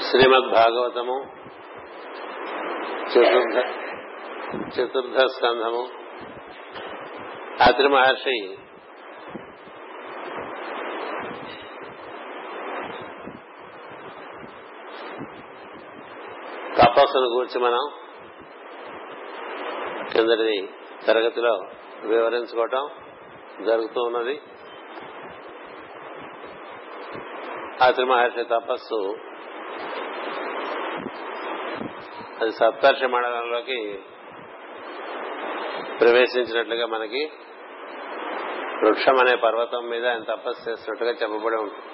శ్రీమద్ భాగవతము చతుర్థ చతుర్థ స్కంధము. అత్రి మహర్షి తపస్సును గురించి మనం కిందటి తరగతిలో వివరించుకోవటం జరుగుతూ ఉన్నది. అత్రి మహర్షి తపస్సు అది సప్తర్షి మండలంలోకి ప్రవేశించినట్లుగా మనకి వృక్షం అనే పర్వతం మీద ఆయన తపస్సు చేసినట్టుగా చెప్పబడి ఉంటుంది.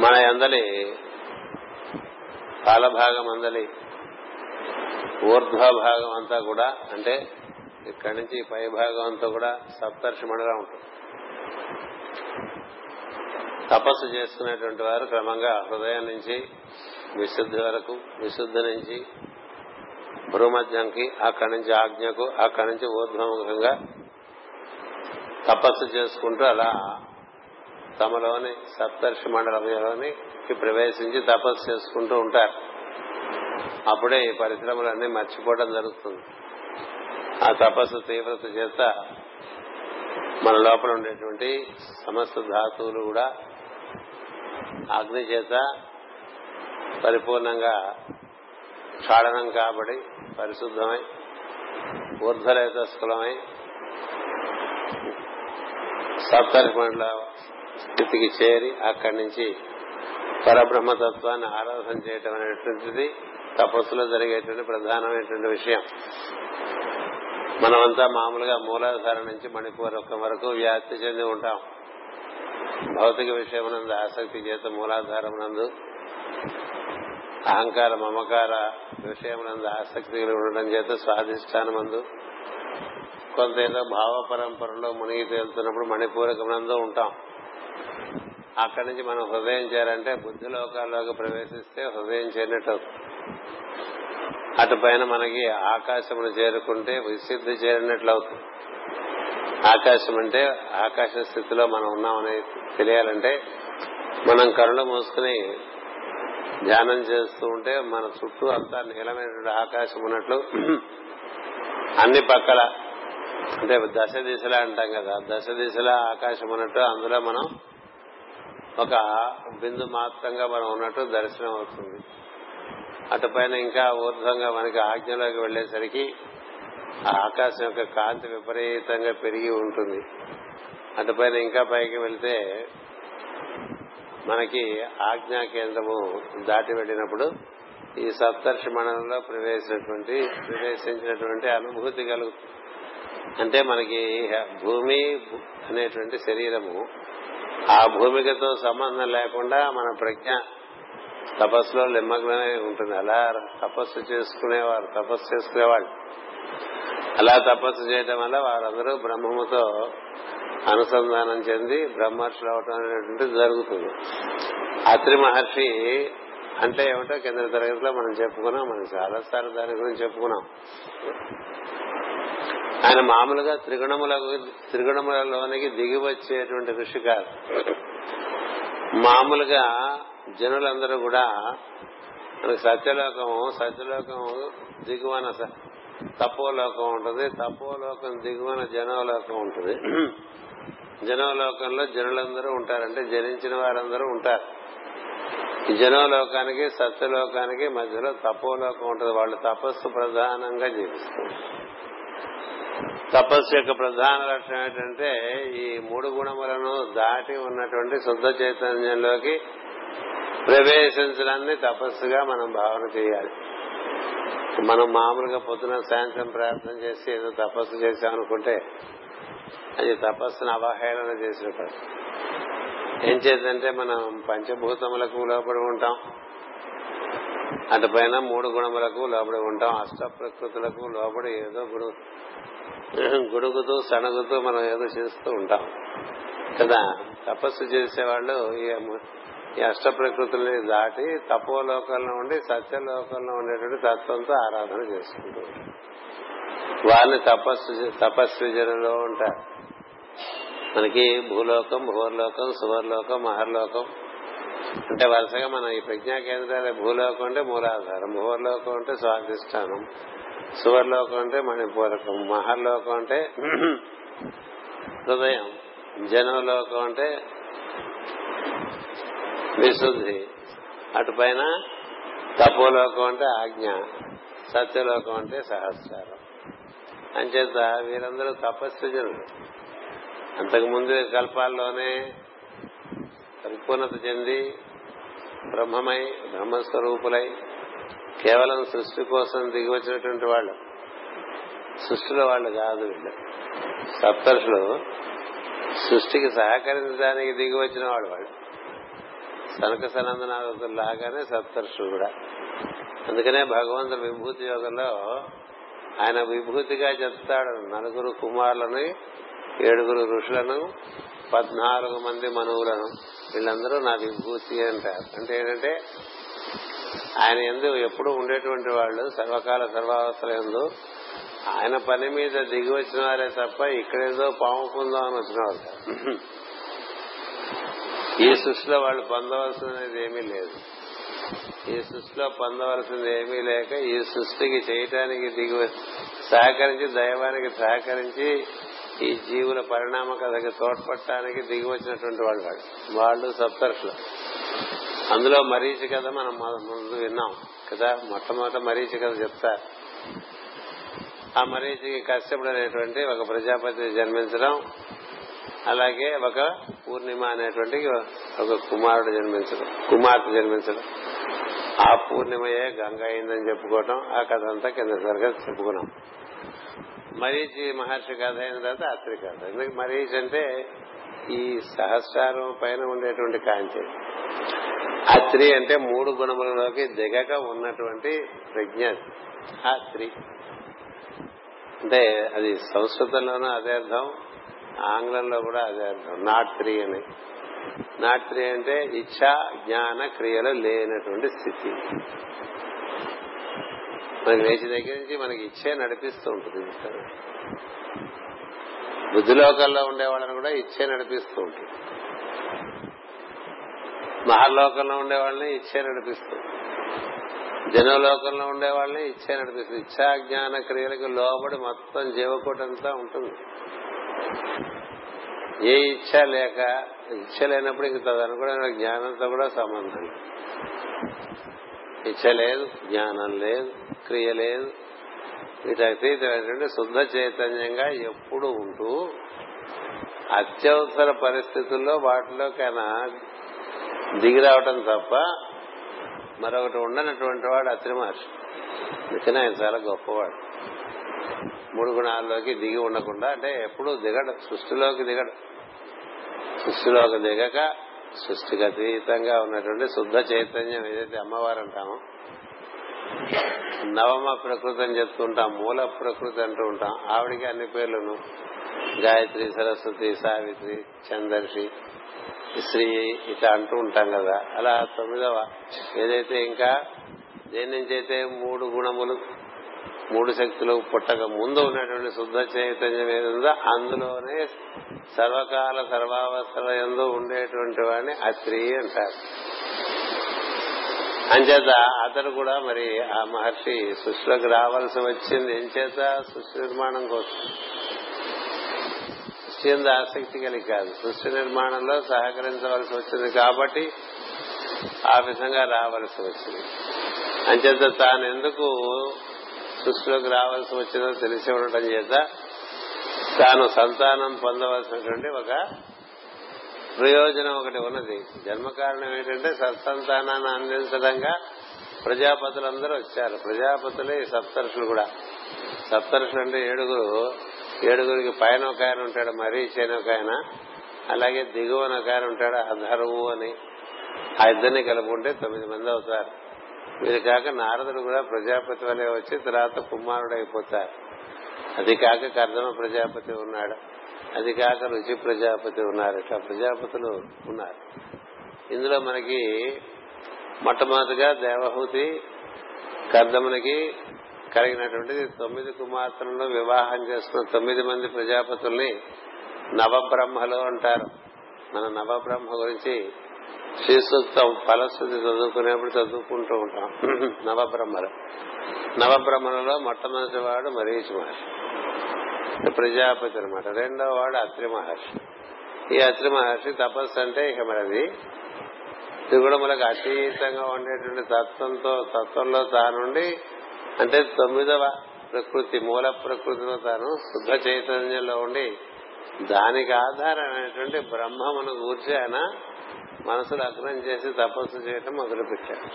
మన అందలి కాలభాగం అందలి ఊర్ధ్వ భాగం అంతా కూడా అంటే ఇక్కడి నుంచి పై భాగం అంతా కూడా సప్తర్షి మండలం ఉంటుంది. తపస్సు చేసుకునేటువంటి వారు క్రమంగా హృదయం నుంచి విశుద్ధి వరకు విశుద్ధి నుంచి భూమధ్యంకి అక్కడి నుంచి ఆజ్ఞకు అక్కడి నుంచి ఊర్ధ్వముఖంగా తపస్సు చేసుకుంటూ అలా తమలోని సప్తర్షి మండలంలోని ప్రవేశించి తపస్సు చేసుకుంటూ ఉంటారు. అప్పుడే ఈ పరిశ్రమలన్నీ మర్చిపోవడం జరుగుతుంది. ఆ తపస్సు తీవ్రత చేత మన లోపల ఉండేటువంటి సమస్త ధాతువులు కూడా అగ్ని చేత పరిపూర్ణంగా క్షాళనం కాబడి పరిశుద్ధమై ఊర్ధ్వరేతస్కులమై సప్తరిపండ్ల స్థితికి చేరి అక్కడి నుంచి పరబ్రహ్మతత్వాన్ని ఆరాధన చేయటం అనేటువంటిది తపస్సులో జరిగేటువంటి ప్రధానమైనటువంటి విషయం. మనమంతా మామూలుగా మూలాధార నుంచి మణిపూర్వకం వరకు వ్యాప్తి చెంది ఉంటాం. భౌతిక విషయమునందు ఆసక్తి చేత మూలాధారమునందు అహంకార మమకార విషయమునందు ఆసక్తి కలిగి ఉండడం చేత స్వాధిష్టానమందు కొంత ఏదో భావ పరంపరలో మునిగి తేలుతున్నప్పుడు మణిపూరకమునందు ఉంటాం. అక్కడి నుంచి మనం హృదయం చేయాలంటే బుద్ధి లోకాల్లోకి ప్రవేశిస్తే హృదయం చేరినట్టు. అటు పైన మనకి ఆకాశమును చేరుకుంటే విసిద్ధి చేరినట్లు అవుతుంది. ఆకాశం అంటే ఆకాశ స్థితిలో మనం ఉన్నామని తెలియాలంటే మనం కరుణ మూసుకుని ధ్యానం చేస్తూ ఉంటే మన చుట్టూ అంతా నీలమైనటువంటి ఆకాశం ఉన్నట్లు అన్ని పక్కల అంటే దశ దిశలా అంటాం కదా దశ దిశలా ఆకాశం ఉన్నట్టు అందులో మనం ఒక బిందు మాత్రంగా మనం ఉన్నట్టు దర్శనం అవుతుంది. అటుపైన ఇంకా ఊర్ధ్వంగా మనకి ఆజ్ఞలోకి వెళ్ళేసరికి ఆ ఆకాశం యొక్క కాంతి విపరీతంగా పెరిగి ఉంటుంది. అటు పైన ఇంకా పైకి వెళ్తే మనకి ఆజ్ఞా కేంద్రము దాటి వెళ్ళినప్పుడు ఈ సప్తర్షి మండలంలో ప్రవేశించినటువంటి ప్రవేశించినటువంటి అనుభూతి కలుగుతుంది. అంటే మనకి భూమి అనేటువంటి శరీరము ఆ భూమికతో సంబంధం లేకుండా మన ప్రజ్ఞ తపస్సులో నిమ్మగ్నమై ఉంటుంది. అలా తపస్సు చేసుకునేవారు తపస్సు చేసుకునేవాళ్ళు. అలా తపస్సు చేయడం వల్ల వారందరూ బ్రహ్మముతో అనుసంధానం చెంది బ్రహ్మర్షులు అవటం అనేటువంటిది జరుగుతుంది. అత్రి మహర్షి అంటే ఏమిటో కింద తరగతిలో మనం చెప్పుకున్నాం. మనం చాలాసార్లు దాని గురించి చెప్పుకున్నాం. ఆయన మామూలుగా త్రిగుణముల త్రిగుణములలోనికి దిగి వచ్చేటువంటి ఋషి కాదు. మామూలుగా జనులందరూ కూడా మనకి సత్యలోకము సత్యలోకము దిగువన తపోలోకం ఉంటుంది. తపోలోకం దిగువన జనోలోకం ఉంటుంది. జనోలోకంలో జనులందరూ ఉంటారంటే జనించిన వారందరూ ఉంటారు. జనోలోకానికి సత్యలోకానికి మధ్యలో తపోలోకం ఉంటుంది. వాళ్ళు తపస్సు ప్రధానంగా జీవిస్తారు. తపస్సు యొక్క ప్రధాన లక్ష్యం ఏంటంటే ఈ మూడు గుణములను దాటి ఉన్నటువంటి శుద్ధ చైతన్యంలోకి ప్రవేశించడాన్ని తపస్సుగా మనం భావన చేయాలి. మనం మామూలుగా పొద్దున సాయంత్రం ప్రార్థన చేసి ఏదో తపస్సు చేశామనుకుంటే అది తపస్సును అవహేళన చేసిన ఏం చేద్దంటే మనం పంచభూతములకు లోపడి ఉంటాం. అటుపైన మూడు గుణములకు లోపడి ఉంటాం. అష్ట ప్రకృతులకు లోపడి ఏదో గుడు గుడుగుతూ సణగుతూ మనం ఏదో చేస్తూ ఉంటాం. కదా? తపస్సు చేసేవాళ్ళు ఈ అష్ట ప్రకృతుల్ని దాటి తపోలోకంలో ఉండి సత్యలోకంలో ఉండేటువంటి తత్వంతో ఆరాధన చేసుకుంటూ వాళ్ళు తపస్సు తపస్వి జనులో ఉంటారు. మనకి భూలోకం భూర్లోకం సువర్లోకం మహర్లోకం. అంటే వరుసగా మనం ఈ ప్రజ్ఞా కేంద్రాలు భూలోకం అంటే మూలాధారం భూర్లోకం అంటే స్వాధిష్టానం సువర్లోకం అంటే మణిపూరకం మహర్లోకం అంటే హృదయం జనలోకం అంటే విశుద్ధి. అటుపైన తపోలోకం అంటే ఆజ్ఞ సత్యలోకం అంటే సహస్రారం అంచేత వీరందరూ తపస్సుజనులు అంతకు ముందు కల్పాల్లోనే పరిపూర్ణత చెంది బ్రహ్మమై బ్రహ్మస్వరూపులై కేవలం సృష్టి కోసం దిగి వచ్చినటువంటి వాళ్ళు. సృష్టిలో వాళ్ళు కాదు వీళ్ళు. సప్తర్షులు సృష్టికి సహకరించడానికి దిగి వచ్చిన వాళ్ళు వాళ్ళు. కనక సనందనాథులు లాగానే సప్తర్షులు కూడా అందుకనే భగవంతుడు విభూతి యోగంలో ఆయన విభూతిగా చెప్తాడు. నలుగురు కుమారులను ఏడుగురు ఋషులను పద్నాలుగు మంది మనువులను. వీళ్ళందరూ నా విభూతి అంటారు. అంటే ఏంటంటే ఆయన ఎందు ఎప్పుడు ఉండేటువంటి వాళ్ళు సర్వకాల సర్వావస్థల ఎందు ఆయన పని మీద దిగి వచ్చిన వారే తప్ప ఇక్కడేదో పాము పొందామని అని వచ్చిన వాళ్ళు ఈ సృష్టిలో వాళ్ళు పొందవలసినది ఏమీ లేదు. ఈ సృష్టిలో పొందవలసింది ఏమీ లేక ఈ సృష్టికి చేయటానికి దిగు సహకరించి దైవానికి సహకరించి ఈ జీవుల పరిణామ కథకి తోడ్పడటానికి దిగి వచ్చినటువంటి వాళ్ళు వాళ్ళు. వాళ్ళు సప్తర్షులు. అందులో మరీచి కథ మనం ముందు విన్నాం కదా. మొట్టమొదట మరీచి కథ చెప్తారు ఆ మరీచికి కశ్యపుడు అనేటువంటి ఒక ప్రజాపతి జన్మించడం అలాగే ఒక పూర్ణిమ అనేటువంటి ఒక కుమారుడు జన్మించడం కుమార్తె జన్మించడం. ఆ పూర్ణిమయే గంగ అయిందని చెప్పుకోవటం ఆ కథ అంతా కింద సరిగా చెప్పుకున్నాం. మరీచి మహర్షి కథ అయిన తర్వాత అత్రి కథ. ఎందుకు మరీచి అంటే ఈ సహస్రారం పైన ఉండేటువంటి కాంతి. అత్రి అంటే మూడు గుణములలోకి దిగక ఉన్నటువంటి ప్రజ్ఞ అత్రి. అంటే అది సంస్కృతంలోనూ అదే అర్థం. ఆంగ్లంలో కూడా అదే అర్థం నాట్ త్రీ అని. నాట్ త్రీ అంటే ఇచ్చా జ్ఞాన క్రియలు లేనటువంటి స్థితి. మనకి లేచి దగ్గర నుంచి మనకి ఇచ్చే నడిపిస్తూ ఉంటుంది బుద్ధిలోకంలో ఉండే వాళ్ళని కూడా ఇచ్చే నడిపిస్తూ ఉంటుంది. మహాలోకంలో ఉండే వాళ్ళని ఇచ్చే నడిపిస్తూ జనలోకంలో ఉండే వాళ్ళని ఇచ్చే నడిపిస్తుంది ఇచ్చా జ్ఞాన క్రియలకు లోబడి మొత్తం జీవకోటంతా ఉంటుంది. ఏ ఇచ్చ లేక ఇచ్చ లేనప్పుడు ఇంక తదనుగుణమైన జ్ఞానంతో కూడా సంబంధం ఇచ్చ లేదు జ్ఞానం లేదు క్రియ లేదు. వీటి అతీతమైనటువంటి శుద్ధ చైతన్యంగా ఎప్పుడు ఉంటూ అత్యవసర పరిస్థితుల్లో వాటిలోకైనా దిగి రావటం తప్ప మరొకటి ఉండనటువంటి వాడు అత్రి మహర్షి. అందుకని ఆయన చాలా గొప్పవాడు. మూడు గుణాల్లోకి దిగి ఉండకుండా అంటే ఎప్పుడు దిగడు సృష్టిలోకి దిగడు. సృష్టిలోకి దిగక సృష్టికి అతీతంగా ఉన్నటువంటి శుద్ధ చైతన్యం ఏదైతే అమ్మవారు అంటామో నవమ ప్రకృతి అని చెప్తుంటాం మూల ప్రకృతి అంటూ ఉంటాం. ఆవిడికి అన్ని పేర్లను. గాయత్రి సరస్వతి సావిత్రి చందర్షి శ్రీ ఇట్లా అంటూ ఉంటాం కదా. అలా తొమ్మిదవ ఏదైతే ఇంకా దేని నుంచి అయితే మూడు గుణములు మూడు శక్తులు పుట్టక ముందు ఉన్నటువంటి శుద్ధ చైతన్యం ఏది ఉందో అందులోనే సర్వకాల సర్వావస్థల ఎందు ఉండేటువంటి వాడిని అత్రి అంటారు. అంచేత అతడు కూడా మరి ఆ మహర్షి సృష్టిలోకి రావాల్సి వచ్చింది. ఎంచేత సృష్టి నిర్మాణం కోసం. సృష్టి ఎందు ఆసక్తి కలిగి కాదు. సృష్టి నిర్మాణంలో సహకరించవలసి వచ్చింది కాబట్టి ఆ విధంగా రావలసి వచ్చింది. అంచేత తాను ఎందుకు సృష్టిలోకి రావాల్సి వచ్చిందో తెలిసి ఉండటం చేత తాను సంతానం పొందవలసినటువంటి ఒక ప్రయోజనం ఒకటి ఉన్నది. జన్మ కారణం ఏంటంటే సత్సంతానాన్ని అందించడంగా ప్రజాపతులందరూ వచ్చారు. ప్రజాపతులే ఈ సప్తర్షులు కూడా. సప్తర్షులు అంటే ఏడుగురు. ఏడుగురికి పైన ఒక ఆయన ఉంటాడు మరీ చేయని ఒక ఆయన. అలాగే దిగువన ఒక ఆయన ఉంటాడు అధర్వు అని. ఆ ఇద్దరిని కలుపుకుంటే తొమ్మిది మంది అవుతారు. వీరు కాక నారదుడు కూడా ప్రజాపతి వలె వచ్చి తర్వాత కుమారుడు అయిపోతారు అది కాక కర్దమ ప్రజాపతి ఉన్నాడు. అది కాక రుచి ప్రజాపతి ఉన్నారు. ఇట్లా ప్రజాపతులు ఉన్నారు. ఇందులో మనకి మొట్టమొదటిగా దేవహూతి కర్దమునికి కలిగినటువంటిది తొమ్మిది కుమార్తెలను వివాహం చేసుకున్న తొమ్మిది మంది ప్రజాపతుల్ని నవబ్రహ్మలు అంటారు. మన నవబ్రహ్మ గురించి శ్రీసూక్తం ఫలశ్రుతి చదువుకునేప్పుడు చదువుకుంటూ ఉంటాం. నవబ్రహ్మలు. నవబ్రహ్మలలో మొట్టమొదటి వాడు మరీచి మహర్షి. ప్రజాపతి అనమాట రెండవ వాడు అత్రి మహర్షి. ఈ అత్రి మహర్షి తపస్సు అంటే ఇక మరది త్రిగుణములకు అతీతంగా ఉండేటువంటి తత్వంతో తత్వంలో తానుండి అంటే తొమ్మిదవ ప్రకృతి మూల ప్రకృతిలో తాను శుద్ధ చైతన్యంలో ఉండి దానికి ఆధారమైనటువంటి బ్రహ్మమును గూర్చి ఆయన మనసు లగ్నం చేసి తపస్సు చేయటం మొదలుపెట్టాడు.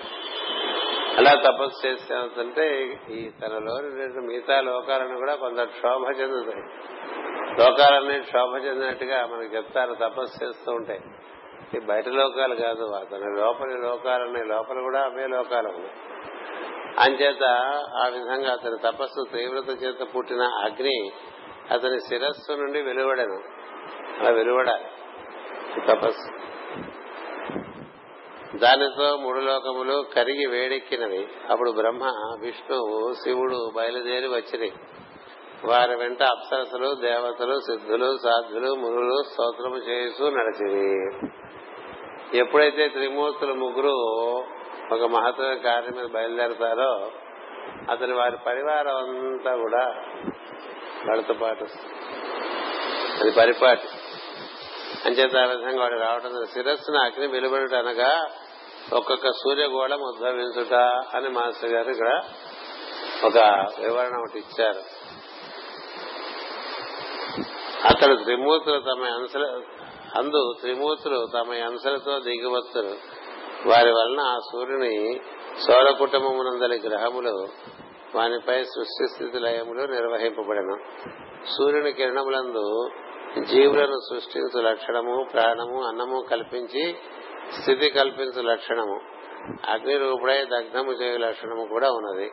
అలా తపస్సు చేస్తుంటే ఈ తనలోని మిగతా లోకాలను కూడా కొంత క్షోభ చెందుతాయి. లోకాలన్నీ క్షోభ చెందినట్టుగా మనకు చెప్తారు తపస్సు చేస్తూ ఉంటాయి ఈ బయట లోకాలు కాదు అతని లోపలి లోకాలని లోపల కూడా అవే లోకాలు ఉన్నాయి. అంచేత ఆ విధంగా అతని తపస్సు తీవ్రత చేత పుట్టిన అగ్ని అతని శిరస్సు నుండి వెలువడను. అలా వెలువడాలి. తపస్సు. దానితో మూడు లోకములు కరిగి వేడెక్కినవి. అప్పుడు బ్రహ్మ విష్ణువు శివుడు బయలుదేరి వచ్చినవి వారి వెంట అప్సరసులు దేవతలు సిద్ధులు సాధులు మునులు స్తోత్రము చేస్తూ నడిచివి ఎప్పుడైతే త్రిమూర్తులు ముగ్గురు ఒక మహత్తర కార్యం మీద బయలుదేరతారో అతని వారి పరివారం అంతా కూడా వాళ్ళతో పాటు. అది పరిపాటి. అంచేత ఆ విధంగా వాడు రావడం శిరస్సును అగ్ని వెలువడుట అనగా ఒక్కొక్క సూర్యగోళం ఉద్భవించుట అని మాస్టర్ గారు ఇక్కడ ఒక వివరణ ఒకటి ఇచ్చారు. అతడు త్రిమూర్తులు తమ అంశల అందు త్రిమూర్తులు తమ అంశలతో దిగివత్తులు వారి వలన ఆ సూర్యుని సౌర కుటుంబమునందలి గ్రహములు వానిపై సృష్టి స్థితి లయములు నిర్వహింపబడను. సూర్యుని కిరణములందు జీవులను సృష్టించు లక్షణము ప్రాణము అన్నము కల్పించి స్థితి కల్పించు లక్షణము. అగ్ని రూపుడై దగ్ధము చేయు లక్షణము కూడా ఉన్నది.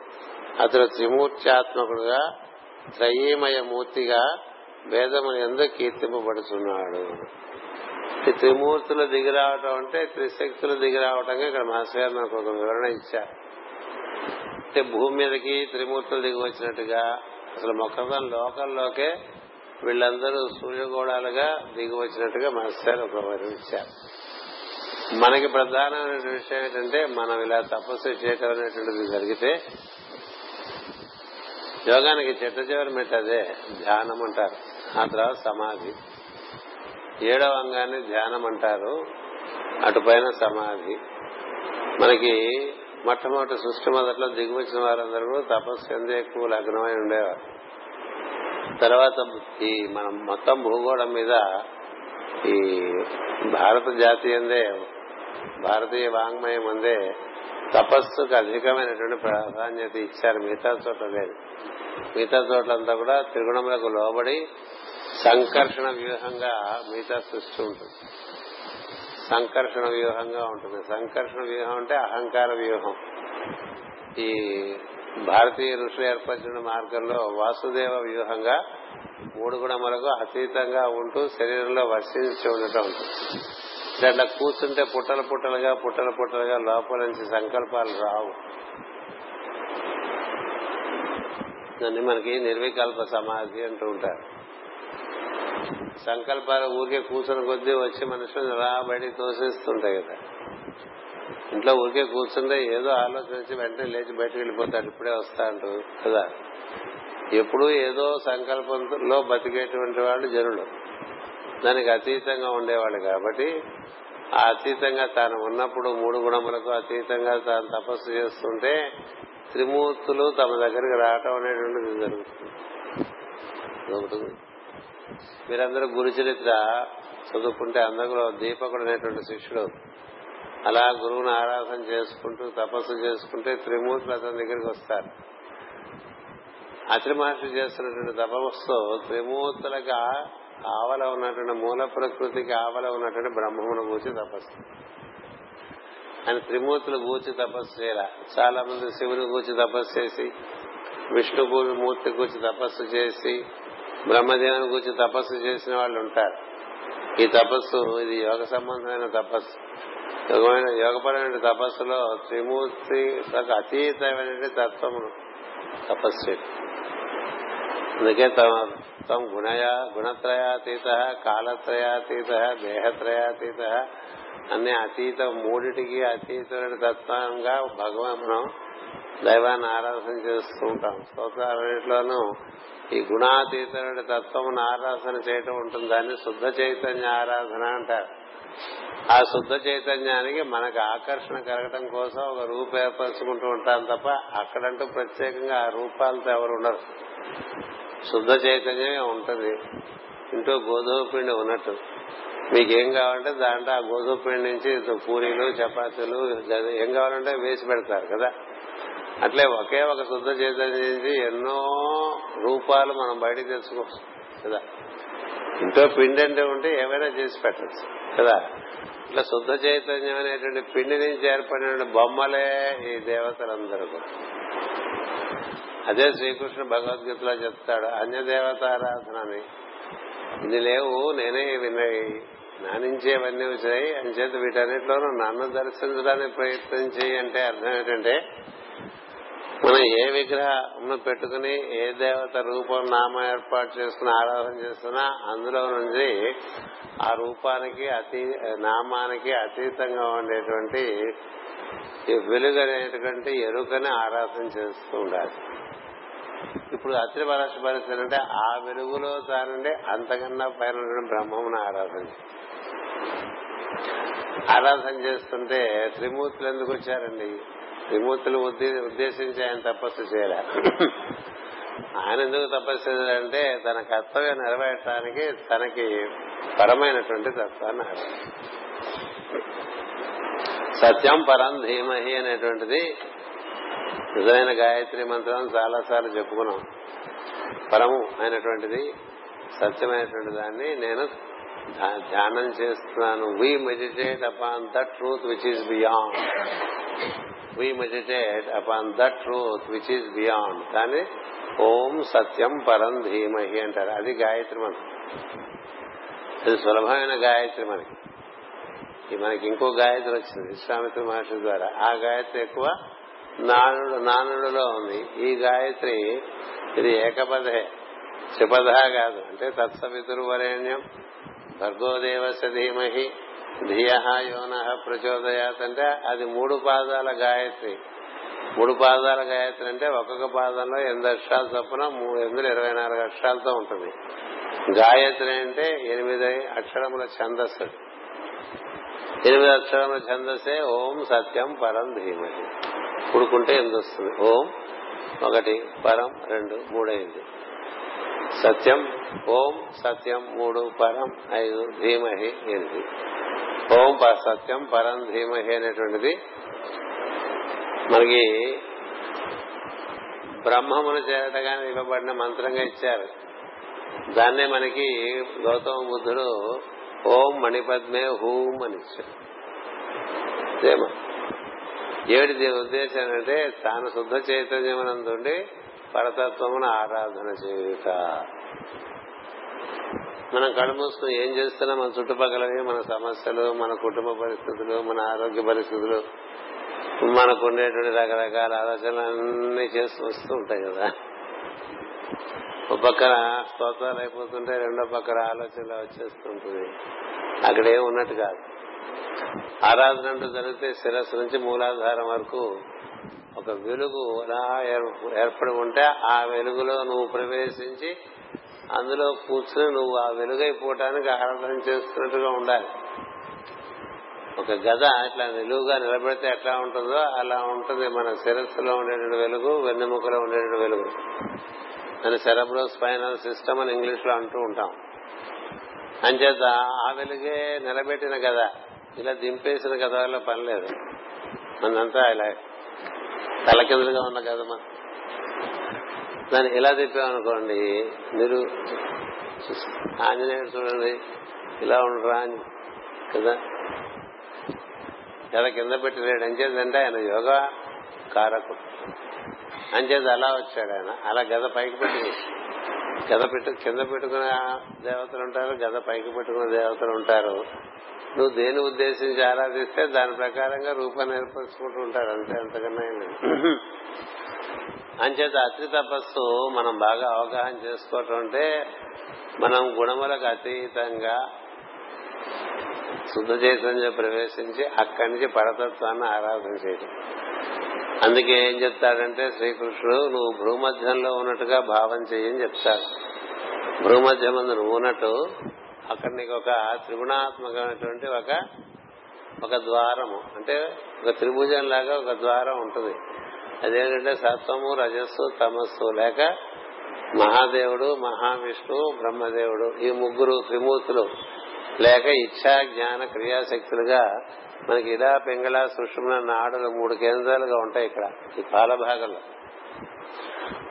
అతడు త్రిమూర్త్యాత్మకుడుగా త్రయీమయ మూర్తిగా వేదము ఎందుకు కీర్తింపబడుతున్నాడు ఈ త్రిమూర్తులు దిగి రావటం అంటే త్రిశక్తులు దిగిరావటంగా ఇక్కడ మాస్టర్ గారు ఒక వివరణ ఇచ్చారు. అంటే భూమి మీదకి త్రిమూర్తులు దిగి వచ్చినట్టుగా అసలు మొత్తం లోకల్లోకే వీళ్ళందరూ సూర్యగోళాలుగా దిగి వచ్చినట్టుగా మాస్టర్ ఒక వివరణ ఇచ్చారు. మనకి ప్రధానమైన విషయం ఏంటంటే మనం ఇలా తపస్సు చేయటం అనేటువంటిది జరిగితే యోగానికి చెట్ట చివరి అదే ధ్యానం అంటారు ఆ తర్వాత సమాధి. ఏడవ అంగాన్ని ధ్యానం అంటారు అటుపైన సమాధి. మనకి మొట్టమొదటి సృష్టి మొదట్లో దిగువచ్చిన వారందరూ కూడా తపస్సు ఎందు ఎక్కువ లగ్నమై ఉండేవారు. తర్వాత ఈ మనం మొత్తం భూగోళం మీద ఈ భారత జాతీయందే భారతీయ వాంగ్మయం అందే తపస్సుకు అధికమైనటువంటి ప్రాధాన్యత ఇచ్చారు. మిగతా చోట్ల లేదు. మిగతా చోట్లంతా కూడా త్రిగుణములకు లోబడి సంకర్షణ వ్యూహంగా మిగతా సృష్టి ఉంటుంది. సంకర్షణ వ్యూహంగా ఉంటుంది. సంకర్షణ వ్యూహం అంటే అహంకార వ్యూహం. ఈ భారతీయ ఋషులు ఏర్పరిచిన మార్గంలో వాసుదేవ వ్యూహంగా మూడు గుణములకు అతీతంగా ఉంటూ శరీరంలో వర్షించి ఉండటం. ఉంటుంది అట్లా కూర్చుంటే పుట్టలు పుట్టలుగా పుట్టలు పుట్టలుగా లోపల నుంచి సంకల్పాలు రావు. దాన్ని మనకి నిర్వికల్ప సమాధి అంటూ ఉంటారు. సంకల్పాలు ఊరికే కూర్చుని కొద్దీ వచ్చి మనుషులు రాబడి తోసేస్తుంటాయి కదా. ఇంట్లో ఊరికే కూర్చుంటే ఏదో ఆలోచించి వెంటనే లేచి బయటకు వెళ్ళిపోతాడు ఇప్పుడే వస్తా అంటూ కదా. ఎప్పుడూ ఏదో సంకల్పంలో బతికేటువంటి వాళ్ళు జనులు. దానికి అతీతంగా ఉండేవాళ్ళు కాబట్టి ఆ అతీతంగా తాను ఉన్నప్పుడు మూడు గుణములకు అతీతంగా తాను తపస్సు చేస్తుంటే త్రిమూర్తులు తమ దగ్గరికి రావటం అనేటువంటిది జరుగుతుంది. మీరందరూ గురు చరిత్ర చదువుకుంటే అందులో దీపకుడు అనేటువంటి శిష్యుడు అలా గురువుని ఆరాధన చేసుకుంటూ తపస్సు చేసుకుంటే త్రిమూర్తులు అతని దగ్గరికి వస్తారు. అత్రి మహర్షి చేస్తున్నటువంటి తపస్సు త్రిమూర్తులకు ఆవల ఉన్నటువంటి మూల ప్రకృతికి ఆవల ఉన్నటువంటి బ్రహ్మమును కూర్చి తపస్సు. ఆయన త్రిమూర్తులు కూర్చి తపస్సు చేయాల. చాలా మంది శివుని కూర్చి తపస్సు చేసి విష్ణు మూర్తి కూర్చి తపస్సు చేసి బ్రహ్మదేవుని గురించి తపస్సు చేసిన వాళ్ళు ఉంటారు. ఈ తపస్సు ఇది యోగ సంబంధమైన తపస్సు. యోగమైన యోగపరమైన తపస్సులో త్రిమూర్తి అతీతమైన తత్వమును తపస్సు అందుకే తమ తత్వం గుణయ గుణత్రయాతీత కాలత్రయాతీత దేహత్రయాతీత అన్ని అతీత మూడిటికి అతీతమైన తత్వంగా భగవాన్ మనం దైవాన్ని ఆరాధన చేస్తూ ఉంటాం. స్తోత్రాలన్నింటిలోనూ ఈ గుణాతీతమైన తత్వమును ఆరాధన చేయటం ఉంటుంది. దాన్ని శుద్ధ చైతన్య ఆరాధన అంటారు. ఆ శుద్ధ చైతన్యానికి మనకు ఆకర్షణ కలగటం కోసం ఒక రూపు ఏర్పరచుకుంటూ ఉంటాం తప్ప అక్కడంటూ ప్రత్యేకంగా ఆ రూపాలతో ఎవరు ఉండరు. శుద్ధ చైతన్యమే ఉంటుంది. ఇంట్లో గోధుమ పిండి ఉన్నట్టు. మీకేం కావాలంటే దాంట్లో ఆ గోధుమ పిండి నుంచి పూరీలు చపాతీలు ఏం కావాలంటే వేసి పెడతారు కదా. అట్లే ఒకే ఒక శుద్ధ చైతన్యం నుంచి ఎన్నో రూపాలు మనం బయట తెచ్చుకోవచ్చు కదా. ఇంట్లో పిండి అంటే ఉంటే ఏమైనా చేసి పెట్టచ్చు కదా. ఇట్లా శుద్ధ చైతన్యం అనేటువంటి పిండి నుంచి ఏర్పడిన బొమ్మలే ఈ దేవతలందరూ కూడా. అదే శ్రీకృష్ణ భగవద్గీతలో చెప్తాడు అన్యదేవతారాధన అని ఇన్ని లేవు నేనే విన్నాయి నా నుంచి అవన్నీ వచ్చాయి అంచేత వీటన్నిటిలోనూ నన్ను దర్శించడానికి ప్రయత్నం చేయి అంటే అర్థం ఏంటంటే మనం ఏ విగ్రహం పెట్టుకుని ఏ దేవత రూపం నామ ఏర్పాటు చేసుకుని ఆరాధన చేస్తున్నా అందులో నుంచి ఆ రూపానికి అతీ నామానికి అతీతంగా ఉండేటువంటి వెలుగు అనేటువంటి ఎరుకని ఆరాధన చేస్తూ ఉండాలి. ఇప్పుడు అత్రి పరాశ పరిస్థితి అంటే ఆ వెలుగులో తానండి అంతకన్నా పైన బ్రహ్మమును ఆరాధన. ఆరాధన చేస్తుంటే త్రిమూర్తులు ఎందుకు వచ్చారండి? త్రిమూర్తులు ఉద్దేశించి ఆయన తపస్సు చేయాలి. ఆయన ఎందుకు తపస్సు చేయాలంటే తన కర్తవ్యం నెరవేర్చడానికి తనకి పరమైనటువంటి తత్వాన్ని సత్యం పరం ధీమహి అనేటువంటిది నిజమైన గాయత్రి మంత్రం చాలా సార్లు చెప్పుకున్నాం. పరము అయినటువంటిది సత్యమైనటువంటి దాన్ని నేను ధ్యానం చేస్తున్నాను. We meditate upon the truth which is beyond we meditate upon the truth which is beyond దాన్ని ఓం సత్యం పరం ధీమహి అంటారు. అది గాయత్రి మంత్రం. అది సులభమైన గాయత్రి మనకి. మనకి ఇంకో గాయత్రి వచ్చింది. విశ్వామిత్ర మహర్షి ద్వారా. ఆ గాయత్రి ఎక్కువ నానుడు నానుడులో ఉంది. ఈ గాయత్రి ఇది ఏకపదే త్రిపద కాదు. అంటే తత్సవితురు వరేణ్యం భర్గోదేవస ధీమహి ధియ యోన ప్రచోదయాత్. అంటే అది మూడు పాదాల గాయత్రి. మూడు పాదాల గాయత్రి అంటే ఒక్కొక్క పాదంలో ఎనిమిది అక్షరాలు చొప్పున మూడు ఎనిమిది ఇరవై నాలుగు అక్షరాలతో ఉంటుంది. గాయత్రి అంటే ఎనిమిది అక్షరముల ఛందస్సు. ఎనిమిది అక్షరముల ఛందస్సే ఓం సత్యం పరం ధీమహి. కూడుకుంటే ఎనిమిది వస్తుంది? ఓం ఒకటి పరం రెండు మూడైంది. సత్యం ఓం సత్యం మూడు పరం ఐదు ధీమహి ఎనిమిది. ఓం సత్యం పరం ధీమహి అనేటువంటిది మనకి బ్రహ్మమును చేరటగానే ఇవ్వబడిన మంత్రంగా ఇచ్చారు. దాన్నే మనకి గౌతమ బుద్ధుడు ఓం మణిపద్మే హూం అని ఇచ్చారు. ఏమిటి ఉద్దేశం అంటే తాను శుద్ధ చైతన్యమునందుండి పరతత్వమును ఆరాధన చేయుట. మనం కళ్ళు మూసుకుని ఏం చేస్తున్నా మన చుట్టుపక్కలవి మన సమస్యలు మన కుటుంబ పరిస్థితులు మన ఆరోగ్య పరిస్థితులు మనకు ఉండేటువంటి రకరకాల ఆలోచనలు అన్ని చేస్తూ వస్తూ ఉంటాయి కదా. ఒక పక్కన స్తోత్రాలు అయిపోతుంటే రెండో పక్కన ఆలోచనలు వచ్చేస్తుంటుంది. అక్కడ ఏం ఉన్నట్టు కాదు. ఆరాధన అంటూ జరిగితే శిరస్సు నుంచి మూలాధారం వరకు ఒక వెలుగు అలా ఏర్పడి ఉంటే ఆ వెలుగులో నువ్వు ప్రవేశించి అందులో కూర్చుని నువ్వు ఆ వెలుగైపోవటానికి ఆరాధన చేస్తున్నట్టుగా ఉండాలి. ఒక గద ఇట్లా నిలువుగా నిలబెడితే ఎట్లా ఉంటుందో అలా ఉంటుంది మన శిరస్సులో ఉండేటువంటి వెలుగు వెన్నెముకలో ఉండేటువంటి వెలుగు. దాని సెరబ్రో స్పైనల్ సిస్టమ్ అని ఇంగ్లీష్లో అంటూ ఉంటాం. అంచేత ఆ వెలుగే నిలబెట్టిన గద ఇలా దింపేసిన గద వల్ల పని లేదు. మనంతా ఇలా తలకిందులుగా ఉన్న గద మన దాన్ని ఇలా తిప్పామనుకోండి మీరు ఆంజనేయుడు చూడండి ఇలా ఉండరా అని కదా? గద కింద పెట్టి లేడు అంచేదంటే ఆయన యోగా కారకు అంచేది అలా వచ్చాడు ఆయన. అలా గద పైకి పెట్టి గద పెట్టు కింద పెట్టుకున్న దేవతలు ఉంటారు గద పైకి పెట్టుకున్న దేవతలు ఉంటారు. నువ్వు దేని ఉద్దేశించి ఆరాధిస్తే దాని ప్రకారంగా రూపాన్ని ఏర్పరచుకుంటూ ఉంటారు. అంతే అంతకన్నా అంచేత అతి తపస్సు మనం బాగా అవగాహన చేసుకోవటం అంటే మనం గుణములకు అతీతంగా శుద్ధ చైతన్యం ప్రవేశించి అక్కడి నుంచి పరతత్వాన్ని ఆరాధన చేయడం అందుకే ఏం చెప్తాడంటే శ్రీకృష్ణుడు నువ్వు భూమధ్యంలో ఉన్నట్టుగా భావం చేయని చెప్తాడు. భూమధ్యం ముందు నువ్వు ఉన్నట్టు అక్కడ నీకు ఒక త్రిగుణాత్మకమైనటువంటి ఒక ఒక ద్వారము. అంటే ఒక త్రిభుజం లాగా ఒక ద్వారం ఉంటుంది. అదేంటంటే సత్వము రజస్సు తమస్సు లేక మహాదేవుడు మహావిష్ణువు బ్రహ్మదేవుడు ఈ ముగ్గురు త్రిమూర్తులు లేక ఇచ్ఛా జ్ఞాన క్రియాశక్తులుగా మనకి ఇలా పింగళ సుషుమ్న నాడులు మూడు కేంద్రాలుగా ఉంటాయి ఇక్కడ ఈ పాల భాగంలో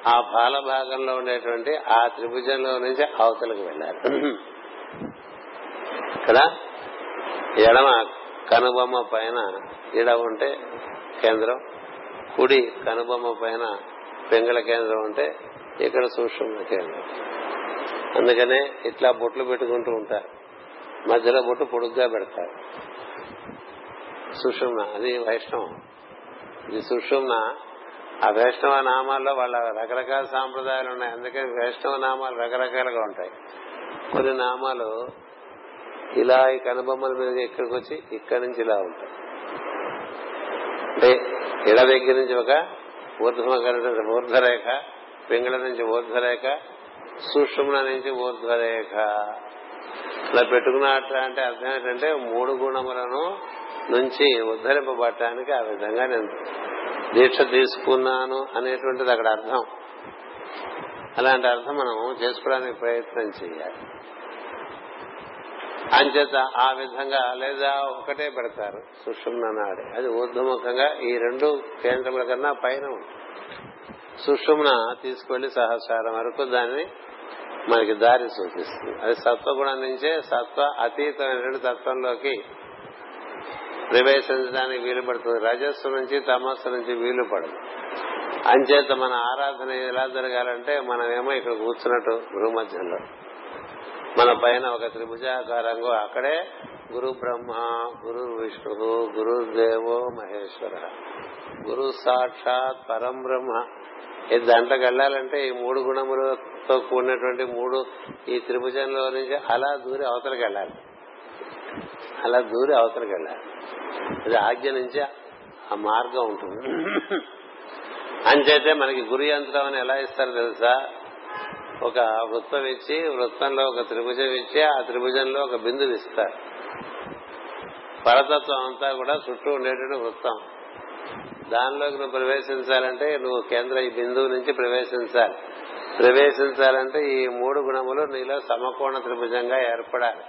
ఆ పాల భాగంలో ఉండేటువంటి ఆ త్రిభుజంలో నుంచి అవతలకు వెళ్ళారు కదా? ఎడమ కనుబొమ్మ పైన ఇడ ఉంటే కేంద్రం కుడి కనుబొమ్మ పైన పెంగళ కేంద్రం ఉంటే ఇక్కడ సూక్ష్మ కేంద్రం. అందుకనే ఇట్లా బొట్లు పెట్టుకుంటూ ఉంటారు. మధ్యలో బొట్టు పొడుగ్గా పెడతారు. సుషుమ్న అది వైష్ణవం. ఇది సుషుమ్న ఆ వైష్ణవ నామాల్లో వాళ్ళ రకరకాల సాంప్రదాయాలు ఉన్నాయి. అందుకని వైష్ణవ నామాలు రకరకాలుగా ఉంటాయి. కొన్ని నామాలు ఇలా ఈ కనుబొమ్మల మీద ఇక్కడికి వచ్చి ఇక్కడి నుంచి ఇలా ఉంటాయి. అంటే ఇడ దగ్గర నుంచి ఒక ఊర్ధ్వ ఊర్ధ్వరేఖ పింగళ నుంచి ఊర్ధ్వరేఖ సూక్ష్మల నుంచి ఊర్ధ్వరేఖ. ఇలా పెట్టుకున్నట్ల అంటే అర్థం ఏంటంటే మూడు గుణములను నుంచి ఉద్ధరింపబడటానికి ఆ విధంగా నేను దీక్ష తీసుకున్నాను అనేటువంటిది అక్కడ అర్థం. అలాంటి అర్థం మనం చేసుకోవడానికి ప్రయత్నం చేయాలి. అంచేత ఆ విధంగా లేదా ఒకటే పెడతారు సుషుమ్న నాడి. అది ఊర్ధముఖంగా ఈ రెండు కేంద్రముల కన్నా పైన ఉంటుంది. సుషుమ్న తీసుకెళ్ళి సహస్రారం వరకు దాన్ని మనకి దారి సూచిస్తుంది. అది సత్వగుణం నుంచే సత్వ అతీతమైన తత్వంలోకి ప్రవేశించడానికి వీలు పడుతుంది రజస్సు నుంచి తమస్సు నుంచి వీలు పడదు అంచేత మన ఆరాధన ఎలా జరగాలంటే మనమేమో ఇక్కడ కూర్చున్నట్టు భూమధ్యంలో మన పైన ఒక త్రిభుజాకారంగా అక్కడే గురు బ్రహ్మ గురు విష్ణు గురు దేవో మహేశ్వర గురు సాక్షాత్ పరం బ్రహ్మ. ఇది దాంట్లోకి వెళ్ళాలంటే ఈ మూడు గుణములతో కూడినటువంటి మూడు ఈ త్రిభుజంలో నుంచి అలా దూరి అవతలకి వెళ్ళాలి. అలా దూరి అవతలకి వెళ్ళాలి. ఇది ఆజ్ఞ నుంచి ఆ మార్గం ఉంటుంది. అంచేతే మనకి గురి యంత్రం అని ఎలా ఇస్తారు తెలుసా? ఒక వృత్తం ఇచ్చి వృత్తంలో ఒక త్రిభుజం ఇచ్చి ఆ త్రిభుజంలో ఒక బిందువు ఇస్తారు పరతత్వం అంతా కూడా చుట్టూ ఉండేటువంటి వృత్తం. దానిలోకి నువ్వు ప్రవేశించాలంటే నువ్వు కేంద్ర ఈ బిందువు నుంచి ప్రవేశించాలి. ప్రవేశించాలంటే ఈ మూడు గుణములు నీలో సమకోణ త్రిభుజంగా ఏర్పడాలి.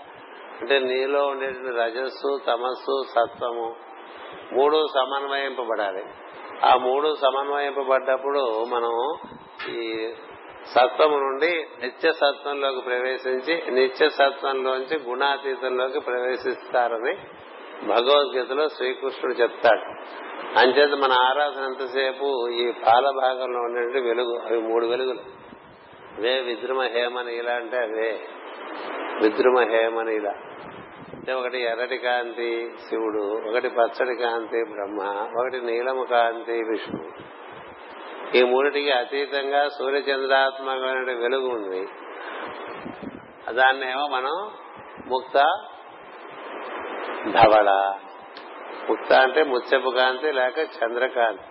అంటే నీలో ఉండేటువంటి రజస్సు తమస్సు సత్వము మూడు సమన్వయింపబడాలి. ఆ మూడు సమన్వయింపబడ్డప్పుడు మనం ఈ సత్వము నుండి నిత్య సత్వంలోకి ప్రవేశించి నిత్య సత్వంలోంచి గుణాతీతంలోకి ప్రవేశిస్తారని భగవద్గీతలో శ్రీకృష్ణుడు చెప్తాడు. అంచేత మన ఆరాధన ఎంతసేపు ఈ పాల భాగంలో ఉండేటువంటి వెలుగు అవి మూడు వెలుగులు. అవే విద్రుమ ఇలా అంటే అవే విద్రుమ ఇలా అంటే ఒకటి ఎర్రటి కాంతి శివుడు ఒకటి పచ్చడి కాంతి బ్రహ్మ ఒకటి నీలము కాంతి విష్ణు. ఈ మూడిటికి అతీతంగా సూర్యచంద్రాత్మకమైన వెలుగు ఉంది. దాన్నేమో మనం ముక్త ధవళ. ముక్త అంటే ముత్యపు కాంతి లేక చంద్రకాంతి.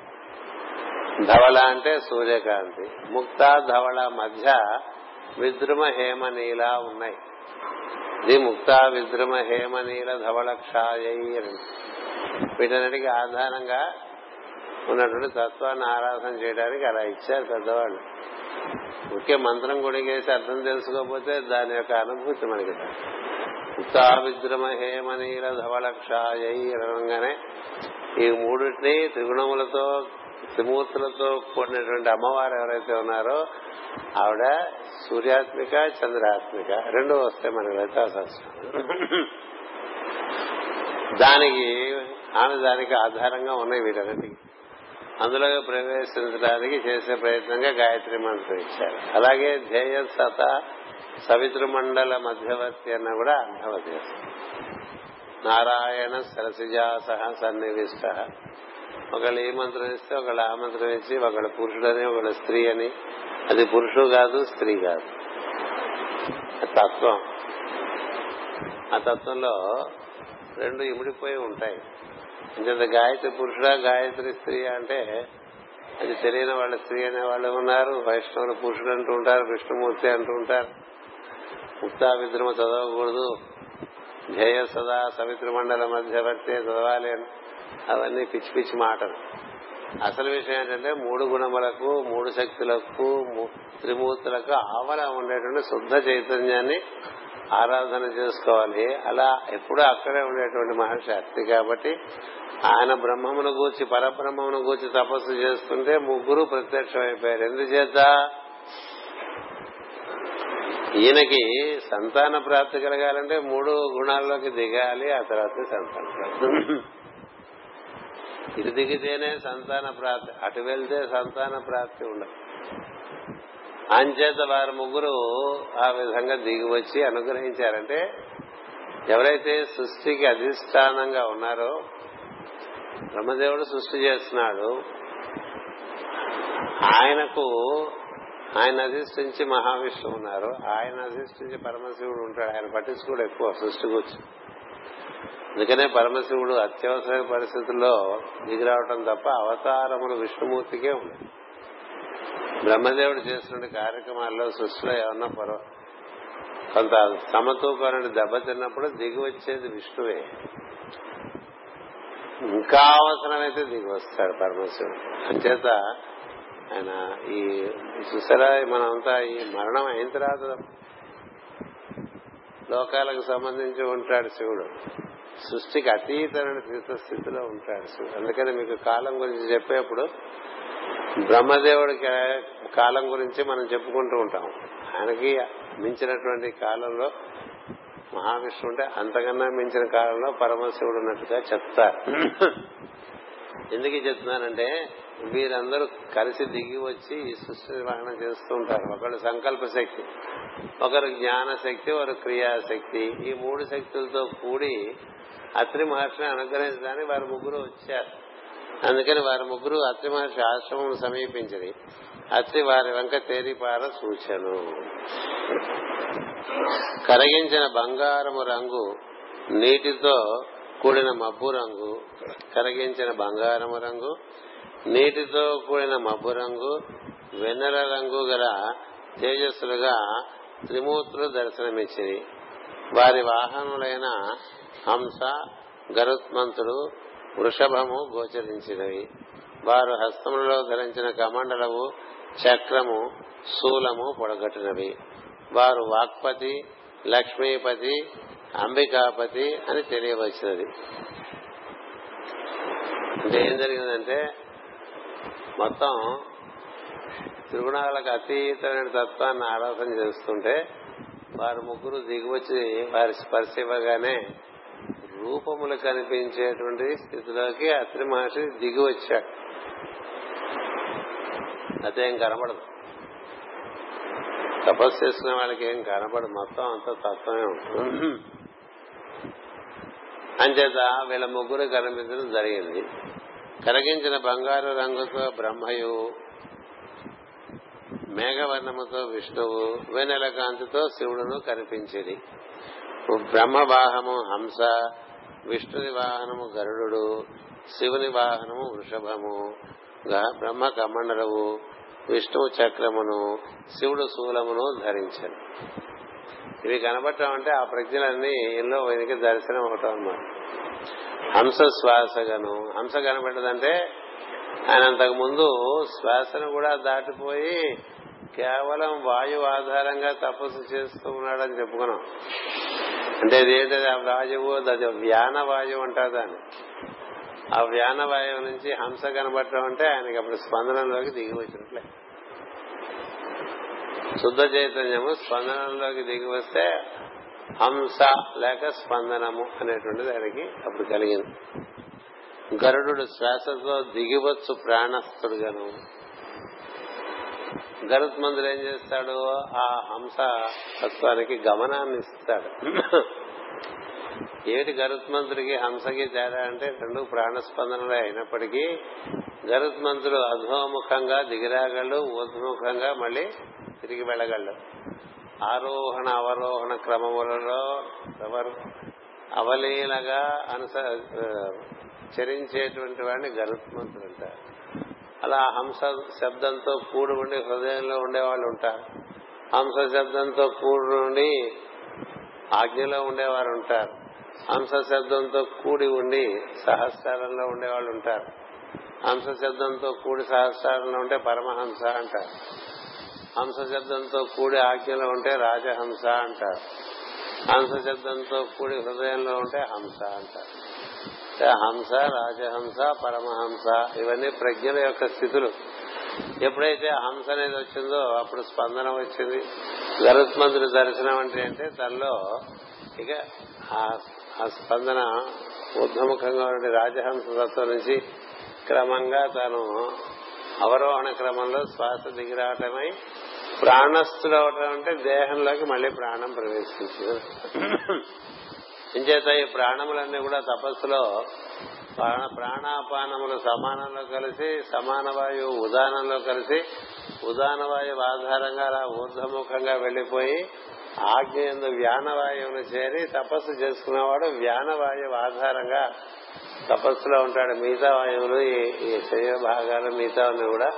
ధవళ అంటే సూర్యకాంతి. ముక్త ధవళ మధ్య విద్రుమ హేమనీల ఉన్నాయి. ఇది ముక్త విద్రుమ హేమనీల ధవళ క్షాయై వీటన్నిటికీ ఆధారంగా ఉన్నటువంటి తత్వాన్ని ఆరాధన చేయడానికి అలా ఇచ్చారు పెద్దవాళ్ళు. ఒకే మంత్రం గుడిగేసి అర్థం తెలుసుకోకపోతే దాని యొక్క అనుభూతి మనకి ఉత్తా విద్రమ హేమనీల ధవలక్షాయై అనగానే ఈ మూడింటిని త్రిగుణములతో త్రిమూర్తులతో కూడినటువంటి అమ్మవారు ఎవరైతే ఉన్నారో ఆవిడ సూర్యాత్మిక చంద్రాత్మిక రెండు వస్తాయి మనకి లలితా దానికి ఆమె దానికి ఆధారంగా ఉన్నాయి వీటన్నిటికీ అందులో ప్రవేశించడానికి చేసే ప్రయత్నంగా గాయత్రి మంత్రం ఇచ్చారు. అలాగే ధ్యేయ సత సవితృమండల మధ్యవర్తి అన్న కూడా అర్థవతి నారాయణ సరసిజా సహ సన్నివిష్ట. ఒకళ్ళు ఏ మంత్రం ఇస్తే ఒకళ్ళు ఆ మంత్రం ఇచ్చి ఒకళ్ళు పురుషుడని ఒకళ్ళు స్త్రీ అని అది పురుషుడు కాదు స్త్రీ కాదు. తత్వం. ఆ తత్వంలో రెండు ఇమిడిపోయి ఉంటాయి. ఇంత గాయత్రి పురుషుడా గాయత్రి స్త్రీ అంటే అది తెలియని వాళ్ళ స్త్రీ అనే వాళ్ళు ఉన్నారు వైష్ణవులు పురుషుడు అంటూ ఉంటారు విష్ణుమూర్తి అంటూ ఉంటారు. ముక్తా విద్రమ చదవకూడదు. ధ్యేయ సదా సవిత్ర మండల మధ్యవర్తి చదవాలి అని. అవన్నీ పిచ్చి పిచ్చి మాటలు. అసలు విషయం ఏంటంటే మూడు గుణములకు మూడు శక్తులకు త్రిమూర్తులకు ఆవల ఉండేటువంటి శుద్ధ చైతన్యాన్ని ఆరాధన చేసుకోవాలి. అలా ఎప్పుడూ అక్కడే ఉండేటువంటి మహర్షి అత్తి కాబట్టి ఆయన బ్రహ్మమును గూర్చి పరబ్రహ్మమును గూర్చి తపస్సు చేస్తుంటే ముగ్గురు ప్రత్యక్షమైపోయారు. ఎందుచేత? ఈయనకి సంతాన ప్రాప్తి కలగాలంటే మూడు గుణాల్లోకి దిగాలి ఆ తర్వాత సంతాన ప్రాప్తి. ఇటు దిగితేనే సంతాన ప్రాప్తి అటు వెళ్తే సంతాన ప్రాప్తి ఉండదు. అంచేత వారు ముగ్గురు ఆ విధంగా దిగి వచ్చి అనుగ్రహించారంటే ఎవరైతే సృష్టికి అధిష్టానంగా ఉన్నారో బ్రహ్మదేవుడు సృష్టి చేస్తున్నాడు ఆయనకు ఆయన అధిష్ఠించి మహావిష్ణువు ఉన్నారు ఆయన అధిష్ఠించి పరమశివుడు ఉంటాడు ఆయన పట్టించుకోడు ఎక్కువ సృష్టి గురించి అందుకనే పరమశివుడు అత్యవసర పరిస్థితుల్లో దిగిరావటం తప్ప అవతారములు విష్ణుమూర్తికే ఉన్నాయి బ్రహ్మదేవుడు చేస్తున్న కార్యక్రమాల్లో సృష్టిలో ఏమన్నా పర్వ కొంత సమతూకాన్ని దెబ్బతిన్నప్పుడు దిగి వచ్చేది విష్ణువే. ఇంకా అవసరమైతే దిగి వస్తాడు పరమశివుడు. అంచేత ఆయన ఈ చూసారా మనంతా ఈ మరణం అయిన తర్వాత లోకాలకు సంబంధించి ఉంటాడు శివుడు. సృష్టికి అతీతమైన తీర్థ స్థితిలో ఉంటాడు అందుకని మీకు కాలం గురించి చెప్పేప్పుడు బ్రహ్మదేవుడికి కాలం గురించి మనం చెప్పుకుంటూ ఉంటాం. ఆయనకి మించినటువంటి కాలంలో మహావిష్ణు ఉంటే అంతకన్నా మించిన కాలంలో పరమశివుడు ఉన్నట్టుగా చెప్తారు. ఎందుకు చెప్తున్నానంటే వీరందరూ కలిసి దిగి వచ్చి ఈ సృష్టి నిర్వహణ చేస్తూ ఉంటారు. ఒకళ్ళు సంకల్ప శక్తి ఒకరు జ్ఞాన శక్తి ఒకరు క్రియాశక్తి. ఈ మూడు శక్తులతో కూడి అత్రి మహర్షిని అనుగ్రహించడానికి వారు ముగ్గురు వచ్చారు. అందుకని వారి ముగ్గురు అత్రి మహర్షి ఆశ్రమం సమీపించింది. అత్రి వారి వెంక తేరిపార సూచను. కరగించిన బంగారము రంగు నీటితో కూడిన మబ్బు రంగు కరగించిన బంగారము రంగు నీటితో కూడిన మబ్బు రంగు వెన్నెల రంగు గల తేజస్సులుగా త్రిమూర్తులు దర్శనమిచ్చింది వారి వాహనములైన హంస గరుత్మంతుడు వృషభము గోచరించినవి. వారు హస్తములలో ధరించిన కమండలము చక్రము శూలము పొడగట్టినవి. వారు వాక్పతి లక్ష్మీపతి అంబికాపతి అని తెలియవచ్చినది అంటే ఏం జరిగిందంటే మొత్తం త్రిగుణాలకు అతీతమైన తత్వాన్ని ఆరాధన చేస్తుంటే వారు ముగ్గురు దిగివచ్చి వారి స్పర్శ ఇవ్వగానే రూపములు కనిపించేటువంటి స్థితిలోకి అత్రి మహర్షి దిగి వచ్చాడు. అదేం కనబడదు. తపస్సు చేసిన వాళ్ళకి ఏం కనబడదు. మొత్తం అంత తత్వమే ఉంటుంది. అంచేత వీళ్ళ ముగ్గురు కనిపించడం జరిగింది. కరిగించిన బంగారు రంగుతో బ్రహ్మయు మేఘవర్ణముతో విష్ణువు వెనెల కాంతితో శివుడును కనిపించింది. బ్రహ్మవాహము హంస విష్ణుని వాహనము గరుడు శివుని వాహనము వృషభము బ్రహ్మ కమండలవు విష్ణువు చక్రమును శివుడు శూలమును ధరించాడు ఇవి కనబడటం అంటే ఆ ప్రజ్ఞలన్నీ ఎన్నో వెనక దర్శనం అవటం అన్నమాట. హంస శ్వాసగను హంస కనబడ్డదంటే ఆయన అంతకు ముందు శ్వాసను కూడా దాటిపోయి కేవలం వాయు ఆధారంగా తపస్సు చేస్తూ ఉన్నాడని చెప్పుకున్నాం. అంటే ఏంటది ఆ వాయువు అది వ్యాన వాయువు అంటారు దాన్ని. ఆ వ్యాన వాయువు నుంచి హంస కనబడటం అంటే ఆయనకి అప్పుడు స్పందనంలోకి దిగి వచ్చినట్లే. శుద్ధ చైతన్యము స్పందనంలోకి దిగి వస్తే హంస లేక స్పందనము అనేటువంటిది ఆయనకి అప్పుడు కలిగింది. గరుడు శ్వాసతో దిగివచ్చు ప్రాణస్థుడుగాను. గరుత్ మందులు ఏం చేస్తాడు? ఆ హంస తత్వానికి గమనాన్ని ఇస్తాడు. ఏటి గరుత్మంతుడికి హంసకి తేడా అంటే రెండు ప్రాణస్పందనలే అయినప్పటికీ గరుత్మంతుడు అధోముఖంగా దిగిరాగళ్ళు ఊర్ధముఖంగా మళ్ళీ తిరిగి వెళ్ళగళ్ళు ఆరోహణ అవరోహణ క్రమములలో ఎవరు అవలీలగా అనుస చరించేటువంటి వాడిని గరుత్మంతుడు అంటారు. అలా హంస శబ్దంతో కూడి ఉండి హృదయంలో ఉండేవాళ్ళు ఉంటారు. హంస శబ్దంతో కూడి ఉండి ఆజ్ఞలో ఉండేవారు ఉంటారు. హంస శబ్దంతో కూడి ఉండి సహస్రారంలో ఉండేవాళ్ళు ఉంటారు. హంస శబ్దంతో కూడి సహస్రారంలో ఉంటే పరమహంస అంటారు. హంస శబ్దంతో కూడి ఆజ్ఞలో ఉంటే రాజహంస అంటారు. హంస శబ్దంతో కూడి హృదయంలో ఉంటే హంస అంటారు. హంస రాజహంస పరమహంస ఇవన్నీ ప్రజ్ఞల యొక్క స్థితులు. ఎప్పుడైతే హంస అనేది వచ్చిందో అప్పుడు స్పందన వచ్చింది. గరుత్మంతుడి దర్శనం అంటే అంటే తనలో ఇక ఆ స్పందన ఊర్ధముఖంగా ఉండే రాజహంస తత్వం నుంచి క్రమంగా తాను అవరోహణ క్రమంలో శ్వాస దిగిరావటమై ప్రాణస్థులు అవటం అంటే దేహంలోకి మళ్ళీ ప్రాణం ప్రవేశించింది. ఇంచేత ఈ ప్రాణములన్నీ కూడా తపస్సులో ప్రాణాపానములు సమానంలో కలిసి సమాన వాయువు ఉదానంలో కలిసి ఉదాన వాయువు ఆధారంగా అలా ఊర్ధముఖంగా వెళ్ళిపోయి ఆజ్ఞ ఎందు వ్యానవాయువును చేరి తపస్సు చేసుకునేవాడు వ్యానవాయువు ఆధారంగా తపస్సులో ఉంటాడు. మిగతా వాయువులు ఈ శరీర భాగాలు మిగతావన్నీ కూడా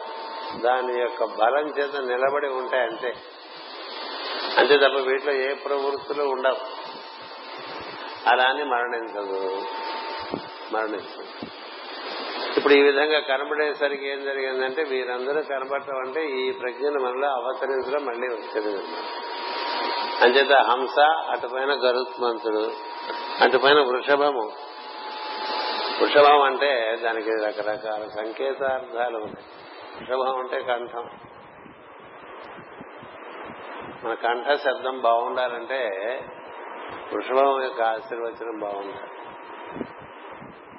దాని యొక్క బలం చేత నిలబడి ఉంటాయి అంతే. అంతే తప్ప వీటిలో ఏ ప్రవృత్తులు ఉండవు. అలా అని మరణించదు. మరణించదు. ఇప్పుడు ఈ విధంగా కనబడేసరికి ఏం జరిగిందంటే వీరందరూ కనబడటం అంటే ఈ ప్రజ్ఞను మనలో అవతరించడం మళ్ళీ వచ్చింది. అంచేత హంస అటుపైన గరుత్మంతుడు అటుపైన వృషభము. వృషభం అంటే దానికి రకరకాల సంకేతార్థాలు ఉన్నాయి వృషభం అంటే కంఠం. మన కంఠ శబ్దం బాగుండాలంటే వృషభం యొక్క ఆశీర్వచనం బాగుంది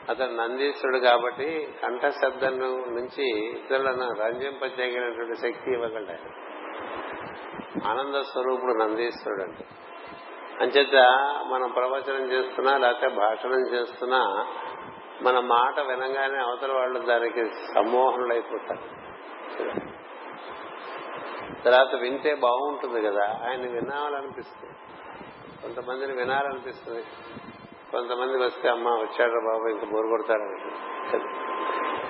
అతను నందీశ్వరుడు కాబట్టి కంఠశబ్దం నుంచి ఇతరులను రంజింపచేయగలిగినటువంటి శక్తి ఇవ్వగలడు ఆనంద స్వరూపుడు నందీశ్వరుడు అంటే. అంచేత మనం ప్రవచనం చేస్తున్నా లేకపోతే భాషణం చేస్తున్నా మన మాట వినగానే అవతల వాళ్ళు దానికి సమ్మోహనులైపోతారు. తర్వాత వింటే బాగుంటుంది కదా ఆయన వినాలనిపిస్తుంది. కొంతమందిని వినాలనిపిస్తుంది. కొంతమంది వస్తే అమ్మ వచ్చాడు బాబు ఇంకా బోరు కొడతాడు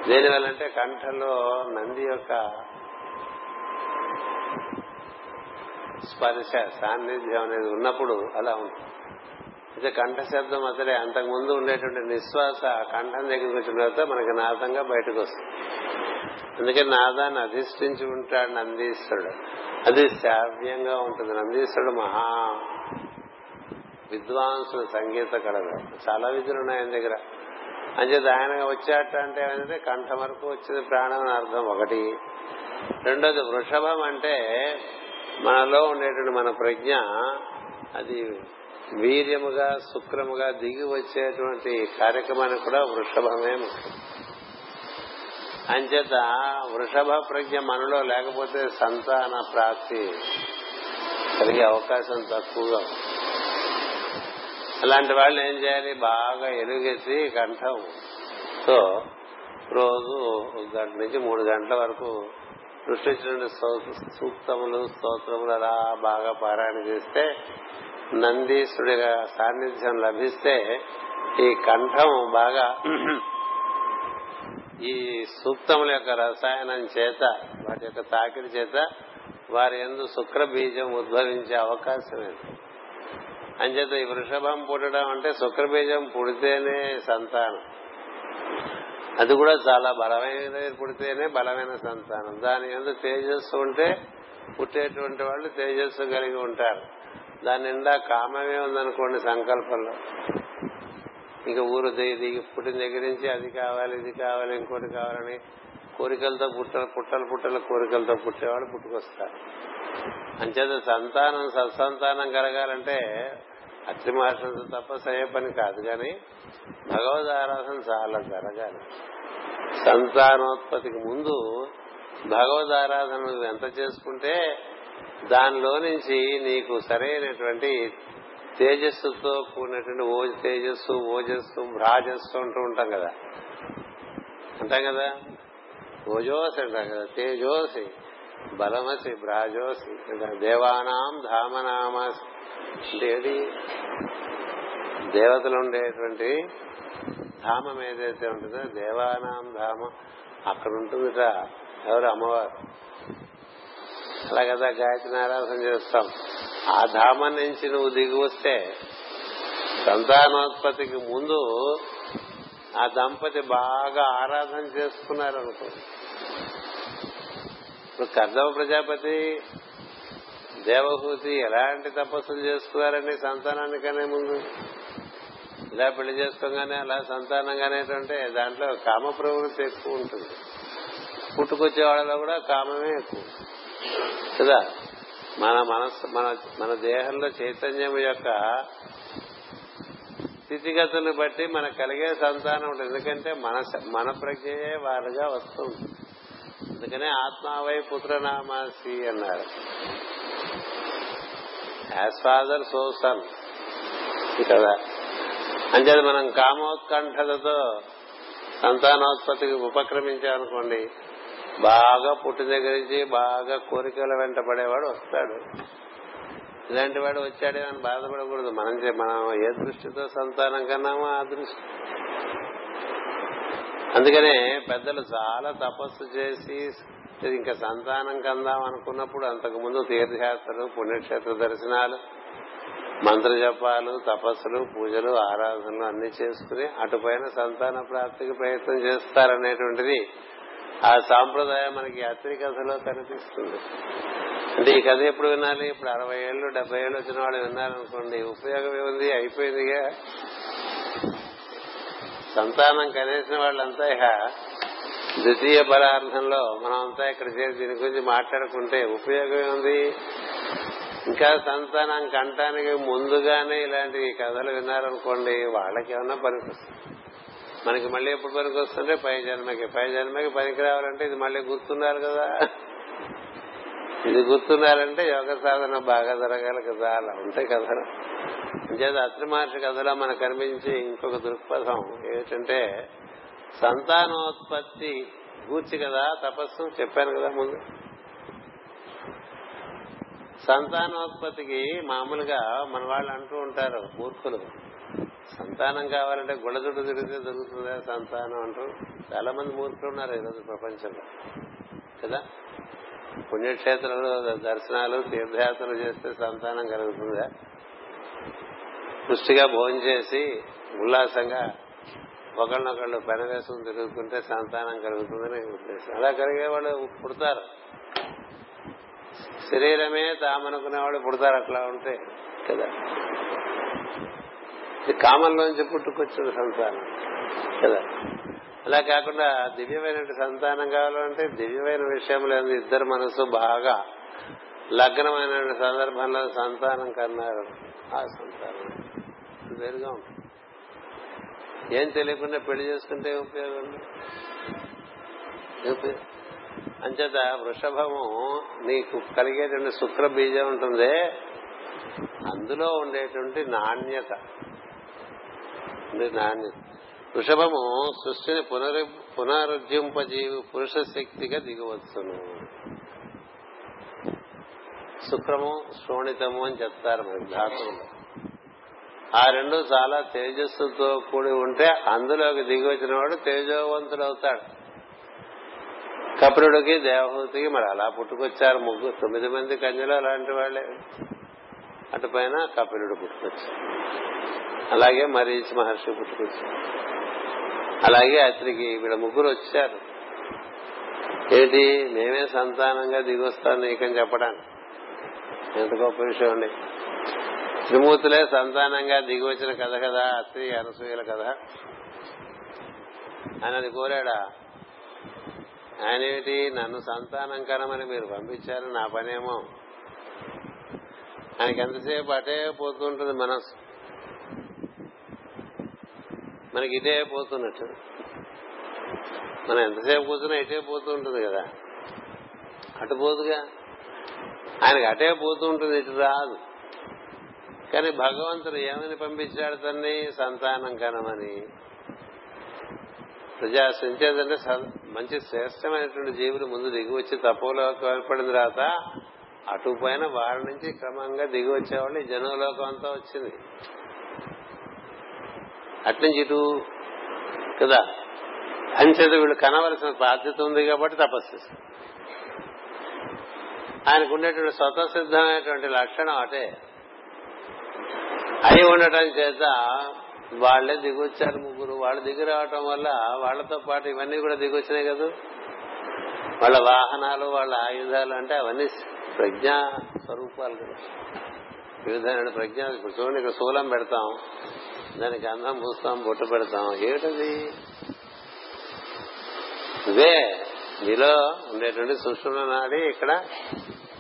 దేనివల్ల అంటే కంఠంలో నంది యొక్క స్పర్శ సాన్నిధ్యం అనేది ఉన్నప్పుడు అలా ఉంటుంది. అయితే కంఠ శబ్దం అసలే అంతకుముందు ఉండేటువంటి నిశ్వాస కంఠం దగ్గరికి వచ్చిన తర్వాత మనకి నాదంగా బయటకు వస్తుంది. అందుకే నాదాన్ని అధిష్ఠించి ఉంటాడు నందీశ్వరుడు. అది శ్రావ్యంగా ఉంటుంది. నందీశ్వరుడు మహా విద్వాంసుల సంగీత కళలు. చాలా విధులు ఉన్నాయి ఆయన దగ్గర. అంచేది ఆయన వచ్చాట అంటే ఏంటంటే కంఠం వరకు వచ్చింది ప్రాణం అని అర్థం ఒకటి. రెండోది వృషభం అంటే మనలో ఉండేటువంటి మన ప్రజ్ఞ అది వీర్యముగా శుక్రముగా దిగి వచ్చేటువంటి కార్యక్రమానికి కూడా వృషభమే ముఖ్యం. అంచేత వృషభ ప్రజ్ఞ మనలో లేకపోతే సంతాన ప్రాప్తి కలిగే అవకాశం తక్కువగా ఉంది. అలాంటి వాళ్ళు ఏం చేయాలి? బాగా ఎలుగెత్తి కంఠంతో రోజు ఒక గంట నుంచి మూడు గంటల వరకు సృష్టించిన సూక్తములు స్తోత్రములు అలా బాగా పారాయణ చేస్తే నందీశ్వరుడి సాన్నిధ్యం లభిస్తే ఈ కంఠం బాగా ఈ సూక్తముల యొక్క రసాయనం చేత వాటి యొక్క తాకిడి చేత వారి ఎందు శుక్ర బీజం ఉద్భవించే అవకాశం ఏంటి అంచేత ఈ వృషభం పుట్టడం అంటే శుక్రబీజం పుడితేనే సంతానం. అది కూడా చాలా బలమైనది పుడితేనే బలమైన సంతానం. దాని ఎందుకు తేజస్సు ఉంటే పుట్టేటువంటి వాళ్ళు తేజస్సు కలిగి ఉంటారు. దాని నిండా కామమే ఉందనుకోండి సంకల్పంలో. ఇంకా ఊరు దిగి పుట్టిన దగ్గర నుంచి అది కావాలి ఇది కావాలి ఇంకోటి కావాలని కోరికలతో పుట్ట పుట్టలు పుట్టల కోరికలతో పుట్టేవాళ్ళు పుట్టుకొస్తారు. అంచేత సంతానం సత్సంతానం కలగాలంటే అత్రి మహర్షులతో తపస్సు అయ్యే పని కాదు కానీ భగవద్ ఆరాధన చాలా జరగాలి. సంతానోత్పత్తికి ముందు భగవద్ ఆరాధన ఎంత చేసుకుంటే దానిలో నుంచి నీకు సరైనటువంటి తేజస్సుతో కూడినటువంటి ఓ తేజస్సు ఓజస్సు భ్రాజస్సు అంటూ ఉంటాం కదా. అంటాం కదా? ఓజోసి అంటాం కదా తేజోసి. బలమసి భ్రాజోసి దేవానాం ధామనామస్. అంటే ఏంటి దేవతలు ఉండేటువంటి ధామం ఏదైతే ఉంటుందో దేవానాం ధామం అక్కడ ఉంటుందిట ఎవరు అమ్మవారు. అలా కదా గాయత్రి ఆరాధన చేస్తాం. ఆ ధామం నుంచి నువ్వు దిగి వస్తే సంతానోత్పత్తికి ముందు ఆ దంపతి బాగా ఆరాధన చేసుకున్నారు అనుకో ఇప్పుడు కర్దవ ప్రజాపతి దేవహూతి ఎలాంటి తపస్సులు చేసుకున్నారండి సంతానానికనే ముందు ఇలా పెళ్ళి చేసుకోగానే అలా సంతానంగానేటంటే దాంట్లో కామ ప్రవృత్తి ఎక్కువ ఉంటుంది. పుట్టుకొచ్చే వాళ్ళలో కూడా కామమే ఎక్కువ. కదా? మన మనస్సు మన మన దేహంలో చైతన్యం యొక్క స్థితిగతులను బట్టి మనకు కలిగే సంతానం ఉంటుంది. ఎందుకంటే మన మన ప్రజ్ఞయే వారుగా వస్తుంది అందుకనే ఆత్మావై పుత్రనామాసి అన్నారు. యాజ్ ఫాదర్ సో సన్ కదా అంచేది మనం కామోత్కంఠలతో సంతానోత్పత్తికి ఉపక్రమించామనుకోండి బాగా పుట్టిన దగ్గర నుంచి బాగా కోరికల వెంట పడేవాడు వస్తాడు. ఇలాంటి వాడు వచ్చాడే అని బాధపడకూడదు. మనం మనం ఏ దృష్టితో సంతానం కన్నామో ఆ దృష్టి. అందుకనే పెద్దలు చాలా తపస్సు చేసి ఇంకా సంతానం కందాం అనుకున్నప్పుడు అంతకు ముందు తీర్థయాత్రలు పుణ్యక్షేత్ర దర్శనాలు మంత్ర జపాలు తపస్సులు పూజలు ఆరాధనలు అన్ని చేసుకుని అటుపైన సంతాన ప్రాప్తికి ప్రయత్నం చేస్తారనేటువంటిది ఆ సాంప్రదాయం మనకి అత్రి కథలో కనిపిస్తుంది. అంటే ఈ కథ ఎప్పుడు వినాలి? ఇప్పుడు అరవై ఏళ్ళు డెబ్బై ఏళ్ళు వచ్చిన వాళ్ళు విన్నారనుకోండి ఉపయోగం ఏముంది? అయిపోయిందిగా. సంతానం కనేసిన వాళ్ళంతా ఇక ద్వితీయ పరార్థంలో మనం అంతా ఇక్కడ చేసి దీని గురించి మాట్లాడుకుంటే ఉపయోగం ఉంది ఇంకా సంతానం కంటానికి ముందుగానే ఇలాంటి కథలు విన్నారనుకోండి వాళ్ళకి ఏమన్నా పనికొస్తుంది. మనకి మళ్ళీ ఎప్పుడు పనికి వస్తుంటే పై జన్మకి. పై జన్మకి పనికి రావాలంటే ఇది మళ్ళీ గుర్తున్నారు కదా. ఇది గుర్తున్నారంటే యోగ సాధన బాగా జరగాలి కదా అలా ఉంటాయి కదా. అంచేది అత్రి మహర్షి కథలో మనకు కనిపించి ఇంకొక దృక్పథం ఏమిటంటే సంతానోత్పత్తి గూర్చి కదా తపస్సు చెప్పాను కదా ముందు. సంతానోత్పత్తికి మామూలుగా మన వాళ్ళు అంటూ ఉంటారు మూర్ఖులు. సంతానం కావాలంటే గుళ్ళ తిరిగితే దొరుకుతుందా సంతానం అంటూ. చాలా మంది మూర్ఖులు ఉన్నారు ఈరోజు ప్రపంచంలో. కదా? పుణ్యక్షేత్రంలో దర్శనాలు తీర్థయాత్రలు చేస్తే సంతానం కలుగుతుందా? పుష్టిగా భోజనం చేసి ఉల్లాసంగా ఒకళ్ళనొకళ్ళు పెనవేసుకుని తిరుగుతుంటే సంతానం కలుగుతుందని ఉద్దేశం. అలా కలిగే వాళ్ళు పుడతారు. శరీరమే తామనుకునేవాడు పుడతారు అట్లా ఉంటే కదా? ఇది కామంలోంచి పుట్టుకొచ్చిన సంతానం కదా? అలా కాకుండా దివ్యమైన సంతానం కావాలంటే దివ్యమైన విషయంలో ఇద్దరు మనసు బాగా లగ్నమైన సందర్భంలో సంతానం కన్నారు. ఆ సంతానం వేరుగా ఉంటుంది. ఏం తెలియకుండా పెళ్ళి చేసుకుంటే ఉపయోగం అంచేత వృషభము నీకు కలిగేటువంటి శుక్ర బీజం ఉంటుంది. అందులో ఉండేటువంటి నాణ్యత. నాణ్యత. వృషభము సృష్టిని పునరు పునరుజ్జింపజీవి పురుష శక్తిగా దిగవచ్చును. శుక్రము శ్రోణితము అని చెప్తారు మరి ధాతువులు ఆ రెండు చాలా తేజస్సుతో కూడి ఉంటే అందులోకి దిగి వచ్చిన వాడు తేజోవంతుడు అవుతాడు కపిలుడికి దేవహూతికి మరి అలా పుట్టుకొచ్చారు ముగ్గురు. తొమ్మిది మంది కన్యలు అలాంటి వాళ్ళే. అటు పైన కపిలుడు పుట్టుకొచ్చారు అలాగే మరీచి మహర్షి పుట్టుకొచ్చారు అలాగే అతనికి వీళ్ళ ముగ్గురు వచ్చారు. ఏంటి మేమే సంతానంగా దిగొస్తాను నీకని చెప్పడానికి. ఎంత గొప్ప విషయం అండి. త్రిమూర్తులే సంతానంగా దిగి వచ్చిన కథ కదా అత్రి అనసూయల కథ. ఆయన అది కోరాడా? ఆయన ఏమిటి? నన్ను సంతానం కనమని మీరు పంపించారు నా పనేమో? ఆయనకి ఎంతసేపు అటే పోతుంటుంది మనసు మనకి ఇటే పోతున్నట్టు. మనం ఎంతసేపు కూర్చున్నా ఇటే పోతూ ఉంటుంది కదా. అటు పోదుగా? ఆయనకి అటే పోతూ ఉంటుంది ఇటు రాదు. కానీ భగవంతుడు ఏమని పంపించాడు తన్ని? సంతానం కనమని. ప్రజా సంచేదంటే మంచి శ్రేష్టమైనటువంటి జీవులు ముందు దిగి వచ్చి తపోలోకి ఏర్పడిన తర్వాత అటు పైన వాళ్ళ నుంచి క్రమంగా దిగి వచ్చేవాళ్ళు ఈ జనలోకం అంతా వచ్చింది. అట్నుంచి ఇటు కదా? అంచేత వీళ్ళు కనవలసిన బాధ్యత ఉంది కాబట్టి తపస్సు. ఆయనకు ఉండేటువంటి స్వతసిద్ధమైనటువంటి లక్షణం అటే. అయి ఉండటం చేత వాళ్ళే దిగొచ్చారు ముగ్గురు. వాళ్ళు దిగి రావటం వల్ల వాళ్ళతో పాటు ఇవన్నీ కూడా దిగొచ్చినాయి కదా? వాళ్ళ వాహనాలు వాళ్ళ ఆయుధాలు అంటే అవన్నీ ప్రజ్ఞా స్వరూపాలు కదా. వివిధమైన ప్రజ్ఞ ఇప్పుడు చూడండి ఇక్కడ శూలం పెడతాం దానికి అందం పూస్తాం బొట్టు పెడతాం. ఏమిటది? ఇదే నీలో ఉండేటువంటి సుషుమ్న నాడి ఇక్కడ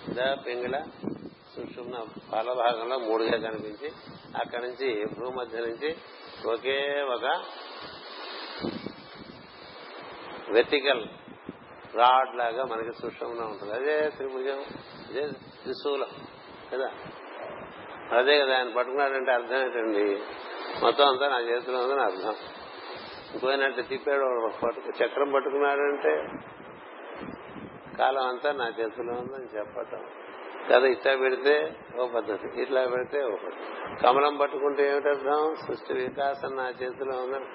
ఇదా సుషుమ్న పాల భాగంలో మూడుగా కనిపించి అక్కడి నుంచి భూ మధ్య నుంచి ఒకే ఒక వెర్టికల్ రాడ్ లాగా మనకి సుషుమ్న ఉంటుంది. అదే త్రిభుజం అదే త్రిశూలం కదా? అదే కదా ఆయన పట్టుకున్నాడంటే అర్థం ఏంటండి? మొత్తం అంతా నా చేతిలో ఉందని అర్థం. ఇంకోనంటే తిప్పాడు పట్టుకు చక్రం పట్టుకున్నాడంటే కాలం అంతా నా చేతిలో ఉందని చెప్పటం. కదా ఇట్లా పెడితే ఓ పద్ధతి ఇట్లా పెడితే ఓ పద్ధతి. కమలం పట్టుకుంటే ఏమిటర్థం సృష్టి వికాసం నా చేతిలో ఉందని.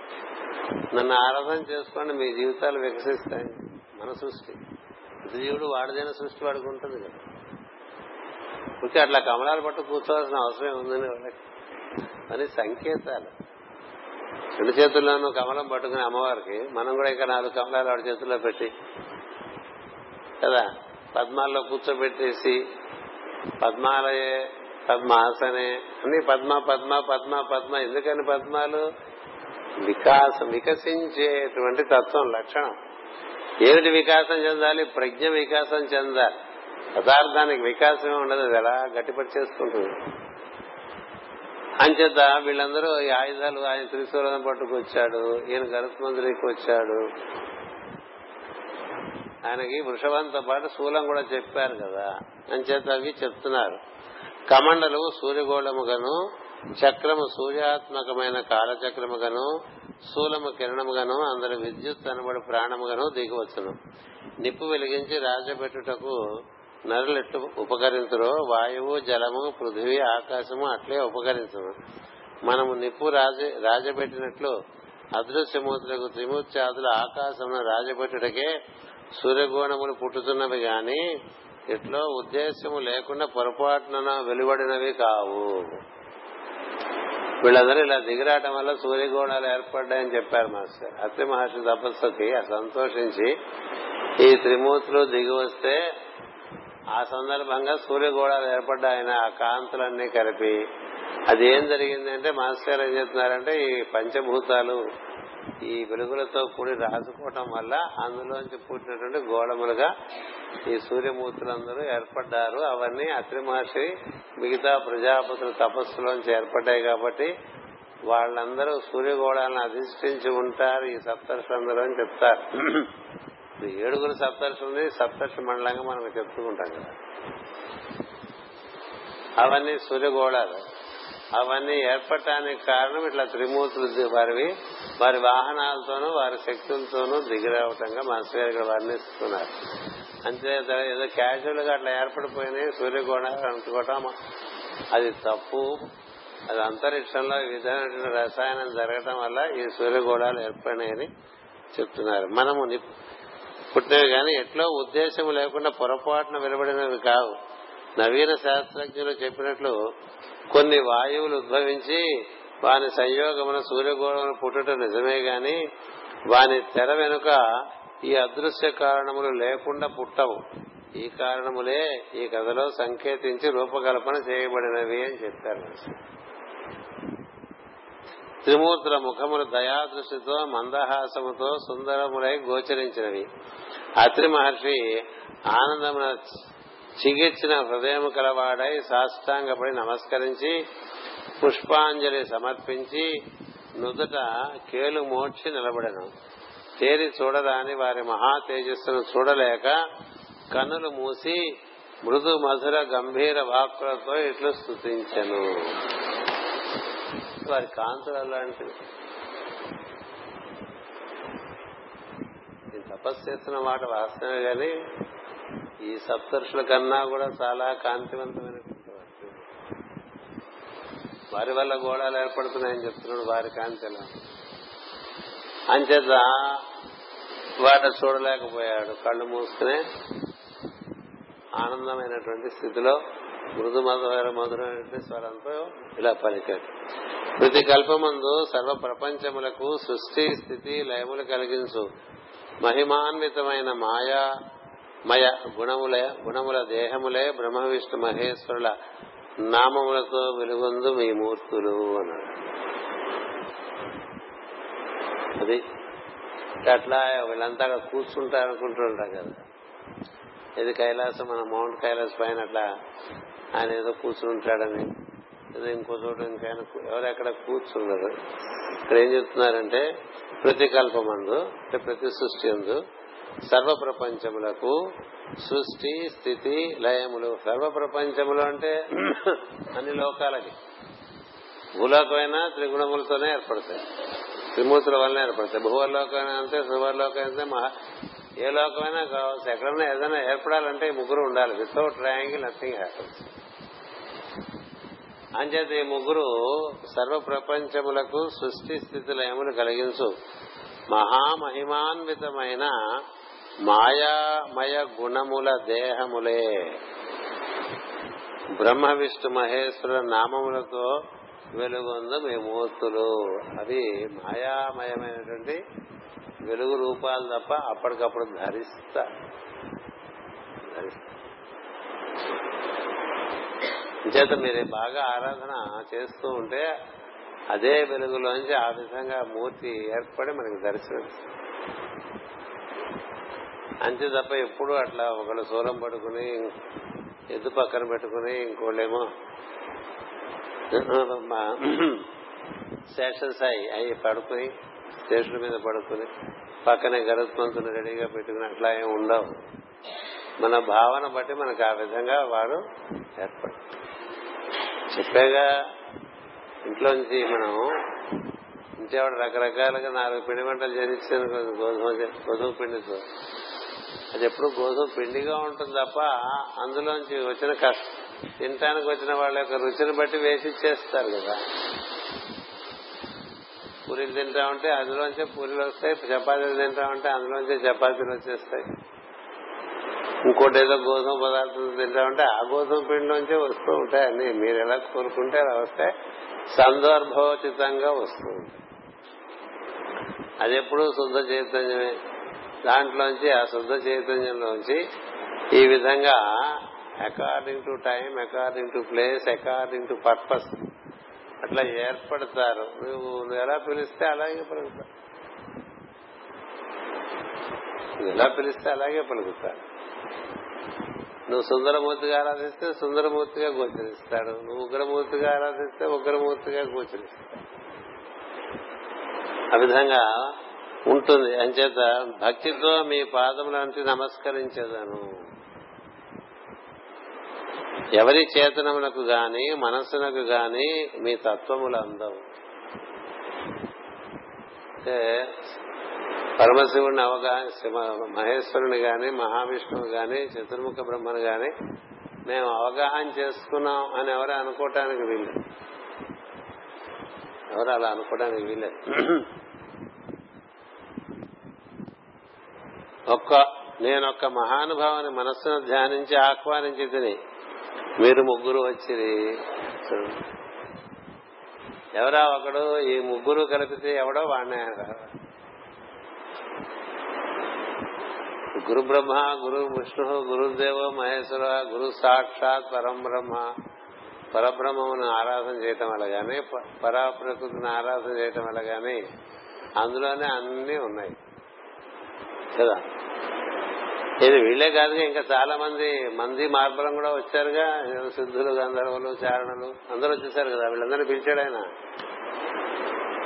నన్ను ఆరాధన చేసుకోండి మీ జీవితాలు వికసిస్తాయి. మన సృష్టి. ప్రతి జీవుడు వాడిదైన సృష్టి వాడుకుంటుంది కదా. ఇంకా అట్లా కమలాలు పట్టు కూర్చోవాల్సిన అవసరం ఉందని వాళ్ళకి? అని సంకేతాలు. రెండు చేతుల్లోనూ కమలం పట్టుకునే అమ్మవారికి మనం కూడా ఇంకా నాలుగు కమలాలు వాడి చేతుల్లో పెట్టి కదా పద్మాల్లో కూర్చోబెట్టేసి పద్మాలయే పద్మాసనే అన్ని పద్మ పద్మ పద్మ పద్మ ఎందుకని పద్మాలు? వికాసం వికసించేటువంటి తత్వం లక్షణం. ఏమిటి వికాసం చెందాలి? ప్రజ్ఞ వికాసం చెందాలి. పదార్థానికి వికాసమే ఉండదు అది ఎలా గట్టిపడి చేసుకుంటుంది? అంచేత వీళ్ళందరూ ఈ ఆయుధాలు ఆయన త్రిశూలం పట్టుకొచ్చాడు ఈయన గరుత్మంతుడికి వచ్చాడు. ఆయనకి వృషభంతో పాటు శూలం కూడా చెప్పారు కదా. అంచేత అవి చెప్తున్నారు. కమండలు సూర్యగోళముగను చక్రము సూర్యాత్మకమైన కాలచక్రముగను శూలము కిరణముగాను అందరి విద్యుత్ అనబడి ప్రాణముగాను దిగవచ్చును. నిప్పు వెలిగించి రాజబెట్టుటకు నరులెట్టు ఉపకరించరో వాయువు జలము పృథివీ ఆకాశము అట్లే ఉపకరించను మనము నిప్పు రాజ రాజబెట్టినట్లు అదృశ్యమూతులకు త్రిమూర్త్యాదులు ఆకాశమును రాజబెట్టుటకే సూర్యగోణములు పుట్టుతున్నవి గాని ఇట్లో ఉద్దేశము లేకుండా పొరపాటున వెలువడినవి కావు. వీళ్ళందరూ ఇలా దిగిరాటం వల్ల సూర్యగోణాలు ఏర్పడ్డాయని చెప్పారు మాస్టర్. అత్రి మహర్షి తపస్సుకి సంతోషించి ఈ త్రిమూర్తులు దిగి వస్తే ఆ సందర్భంగా సూర్యగోళాలు ఏర్పడ్డాయన ఆ కాంతులన్నీ కలిపి. అది ఏం జరిగిందంటే మాస్టర్ ఏం చెప్తున్నారంటే ఈ పంచభూతాలు ఈ వెలుగులతో కూడి రాసుకోవటం వల్ల అందులోంచి పుట్టినటువంటి గోళములుగా ఈ సూర్యమూర్తులందరూ ఏర్పడ్డారు. అవన్నీ అత్రి మహర్షి మిగతా ప్రజాపతుల తపస్సులోంచి ఏర్పడ్డాయి కాబట్టి వాళ్ళందరూ సూర్యగోళాలను అధిష్ఠించి ఉంటారు. ఈ సప్తర్షులందరూ అని చెప్తారు. ఇప్పుడు ఏడుగురు సప్తర్షుల్ని సప్తర్షి మండలంగా మనం చెప్పుకుంటాం కదా. అవన్నీ సూర్యగోళాలు. అవన్నీ ఏర్పడటానికి కారణం ఇట్లా త్రిమూర్తులు వారివి. వారి వాహనాలతోనూ వారి శక్తులతోనూ దిగిరావటంగా మాస్టర్ గారు ఇక్కడ వర్ణిస్తున్నారు. అంతే ఏదో క్యాజువల్గా అట్లా ఏర్పడిపోయినాయి సూర్యగోణాలు అనుకోవటం అది తప్పు. అది అంతరిక్షంలో ఈ విధమైనటువంటి రసాయనం జరగటం వల్ల ఈ సూర్యగోళాలు ఏర్పడినాయని చెప్తున్నారు. మనము పుట్టినవి కానీ ఎట్లో ఉద్దేశం లేకుండా పొరపాటున వెలువడినవి కావు. నవీన శాస్త్రజ్ఞులు చెప్పినట్లు కొన్ని వాయువులు ఉద్భవించి వాని సంయోగమున సూర్యగోళమును పుట్టుట నిజమే గాని వాని తెర వెనుక ఈ అదృశ్య కారణములు లేకుండా పుట్టవు. ఈ కారణములే ఈ కథలో సంకేతించి రూపకల్పన చేయబడినవి అని చెప్పారు. త్రిమూర్తుల ముఖములు దయాదృష్టితో మందహాసముతో సుందరములై గోచరించినవి. అత్రి మహర్షి ఆనందమున చిగిర్చిన హృదయము కలవాడై సాష్టాంగపడి నమస్కరించి పుష్పాంజలి సమర్పించి నుదుట కేలు మోడ్చి నిలబడను. తేరి చూడదాని వారి మహా తేజస్సును చూడలేక కన్నులు మూసి మృదు మధుర గంభీర వాక్కులతో ఇట్లు స్థుతించను వారి కాంతులు అలాంటివి నేను తపస్సు చేస్తున్న మాట వాస్తవమే గాని ఈ సప్తర్షుల కన్నా కూడా చాలా కాంతివంతమైన వారి వల్ల గోళాలు ఏర్పడుతున్నాయని చెప్తున్నాడు వారి కాంతిలో అంచేత వాట చూడలేకపోయాడు. కళ్ళు మూసుకునే ఆనందమైనటువంటి స్థితిలో మృదు మధుర మధురమైనటువంటి స్వరంతో ఇలా పలికాడు. ప్రతి కల్పమందు సర్వ ప్రపంచములకు సృష్టి స్థితి లయములు కలిగించు. మహిమాన్వితమైన మాయా మయ గుణముల గుణముల దేహములే బ్రహ్మ విష్ణు మహేశ్వరుల నామములతో వెలుగొందు మీ మూర్తులు అన్నాడు. అది అట్లా వీళ్ళంతా కూర్చుంటారు అనుకుంటుంటారు కదా. ఇది కైలాసం మన మౌంట్ కైలాస్ పైన అట్లా ఆయన ఏదో కూర్చుని ఉంటాడని. ఏదో ఇంకో చోట ఇంకైనా ఎవరు ఎక్కడ కూర్చున్నారు ఇక్కడ ఏం చెప్తున్నారంటే ప్రతి కల్పమందు అంటే ప్రతి సృష్టి ఎందు సర్వ ప్రపంచములకు సృష్టి స్థితి లయములు. సర్వ ప్రపంచములు అంటే అన్ని లోకాలకి. భూలోకమైన త్రిగుణములతోనే ఏర్పడతాయి. త్రిమూర్తుల వల్లనే ఏర్పడతాయి. భూవర్లోకమైన అంతే శుభర్లోకం అంతే మహా ఏ లోకమైనా కావచ్చు. ఎక్కడైనా ఏదైనా ఏర్పడాలంటే ఈ ముగ్గురు ఉండాలి. వితౌట్ ట్రయాంగిల్ నథింగ్ హ్యాపన్స్ అంచేత ఈ ముగ్గురు సర్వ ప్రపంచములకు సృష్టి స్థితి లయములు కలిగించు. మహామహిమాన్వితమైన మాయామయ గుణముల దేహములే. బ్రహ్మ విష్ణు మహేశ్వర నామములతో వెలుగొంద మీ మూర్తులు. అవి మాయామయమైనటువంటి వెలుగు రూపాలు తప్ప అప్పటికప్పుడు ధరిస్తా. ధరిస్తా. చేత మీరు బాగా ఆరాధన చేస్తూ ఉంటే అదే వెలుగులోంచి ఆ విధంగా మూర్తి ఏర్పడి మనకి దర్శనం అంతే తప్ప ఎప్పుడు అట్లా ఒకళ్ళు సూరం పడుకుని ఎద్దు పక్కన పెట్టుకుని ఇంకోళ్ళేమో శేషన్ సాయి అవి పడుకుని స్టేషన్ మీద పడుకుని పక్కనే గరుత్మంతుని రెడీగా పెట్టుకుని అట్లా ఏమి ఉండవు. మన భావన బట్టి మనకు ఆ విధంగా వాడు ఏర్పడు. చెప్పాగా ఇంట్లోంచి మనం ఇంచేవాడు రకరకాలుగా నాలుగు పిండి వంటలు చేయించాను గోధుమ గోధుమ పిండితో అది ఎప్పుడు గోధుమ పిండిగా ఉంటుంది తప్ప అందులోంచి వచ్చిన కష్టం తినటానికి వచ్చిన వాళ్ళ యొక్క రుచిని బట్టి వేసి చేస్తారు కదా. పూరీలు తింటా ఉంటే అందులోంచే పూరీలు వస్తాయి చపాతీలు తింటా ఉంటే అందులోంచే చపాతీలు వచ్చేస్తాయి. ఇంకోటి ఏదో గోధుమ పదార్థాలు తింటా ఉంటే ఆ గోధుమ పిండిలోంచే వస్తూ ఉంటాయి అన్ని. మీరు ఎలా కోరుకుంటే అలా వస్తాయి. సందర్భోచితంగా వస్తూ ఉంటాయి. అది ఎప్పుడు శుద్ధ చైతన్యమే. దాంట్లోంచి ఆ శుద్ధ చైతన్యంలోంచి ఈ విధంగా according to time according to place according to purpose అట్లా ఏర్పడతారు. నువ్వు నువ్వు ఎలా పిలిస్తే అలాగే పలుకుతారు. నువ్వు ఎలా పిలిస్తే అలాగే పలుకుతారు. నువ్వు సుందరమూర్తిగా ఆరాధిస్తే సుందరమూర్తిగా గోచరిస్తాడు. నువ్వు ఉగ్రమూర్తిగా ఆరాధిస్తే ఉగ్రమూర్తిగా గోచరిస్తాడు. ఆ విధంగా ఉంటుంది. అంచేత భక్తితో మీ పాదములంటి నమస్కరించేదాను. ఎవరి చేతనములకు గాని మనస్సునకు గాని మీ తత్వములు అందవు అంటే పరమశివుని అవగాహన మహేశ్వరుని గాని మహావిష్ణువు గాని చతుర్ముఖ బ్రహ్మను గాని మేము అవగాహన చేసుకున్నాం అని ఎవరు అనుకోవటానికి వీలు ఎవరు అలా అనుకోవడానికి వీలేదు ఒక్క నేనొక్క మహానుభావాన్ని మనస్సును ధ్యానించి ఆహ్వానించి తిని మీరు ముగ్గురు వచ్చిరి. ఎవరా ఒకడు ఈ ముగ్గురు కలిపితే ఎవడో వాడినే. గురు బ్రహ్మ గురు విష్ణు గురుదేవ మహేశ్వర గురు సాక్షాత్ పరం బ్రహ్మ. పరబ్రహ్మను ఆరాధన చేయటం వల్ల పరాప్రకృతిని ఆరాధన చేయటం వల్ల అందులోనే అన్ని ఉన్నాయి. కదా? ఇది వీళ్ళే కాదుగా ఇంకా చాలా మంది మంది మార్బలం కూడా వచ్చారుగా సిద్ధులు గంధర్వులు చారణులు. అందరూ వచ్చేసారు కదా వీళ్ళందరినీ పిలిచాడు ఆయన.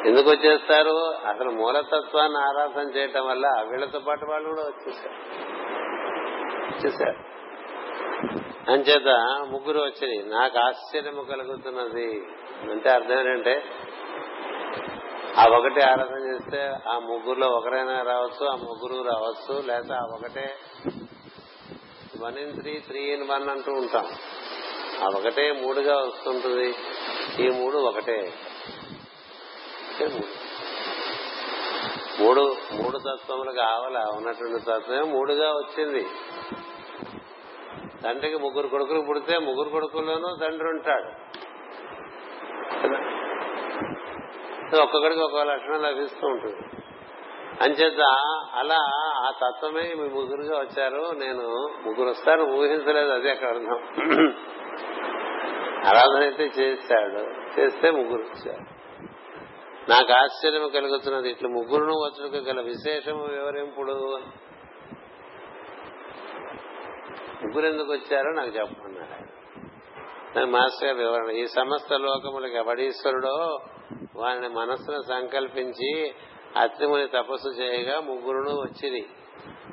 ఎందుకు వచ్చేస్తారు? అసలు మూలతత్వాన్ని ఆరాధన చేయటం వల్ల వీళ్ళతో పాటు వాళ్ళు కూడా వచ్చేసారు. వచ్చేసారు. అంచేత ముగ్గురు వచ్చి నాకు ఆశ్చర్యము కలుగుతున్నది. అంటే అర్థం ఏంటంటే ఆ ఒకటి ఆరాధన చేస్తే ఆ ముగ్గురులో ఒకరైనా రావచ్చు ఆ ముగ్గురు రావచ్చు లేదా ఆ ఒకటే one in three three in one అంటూ ఉంటాం. ఆ ఒకటే మూడుగా వస్తుంటుంది. ఈ మూడు ఒకటే. మూడు. మూడు తత్వములు కావాల ఉన్నటువంటి తత్వమే మూడుగా వచ్చింది. తండ్రికి ముగ్గురు కొడుకులు పుడితే ముగ్గురు కొడుకుల్లోనూ తండ్రి ఉంటాడు ఒక్కొక్కడికి ఒక్కొక్క లక్షణం లభిస్తూ ఉంటుంది. అంచేత అలా ఆ తత్వమే మీ ముగ్గురుగా వచ్చారు. నేను ముగ్గురు వస్తారు ఊహించలేదు అదే అక్కడ అర్థం. ఆరాధన అయితే చేశాడు. చేస్తే ముగ్గురు వచ్చారు. నాకు ఆశ్చర్యం కలుగుతున్నది ఇట్లా ముగ్గురును వచ్చుటకు గల విశేషము వివరింపుడు ముగ్గురు ఎందుకు వచ్చారో నాకు చెప్పమన్నాడు మాస్టర్ గారు వివరణ ఈ సమస్త లోకములకి ఎవడీశ్వరుడో వారిని మనస్సును సంకల్పించి అత్రిముని తపస్సు చేయగా ముగ్గురును వచ్చింది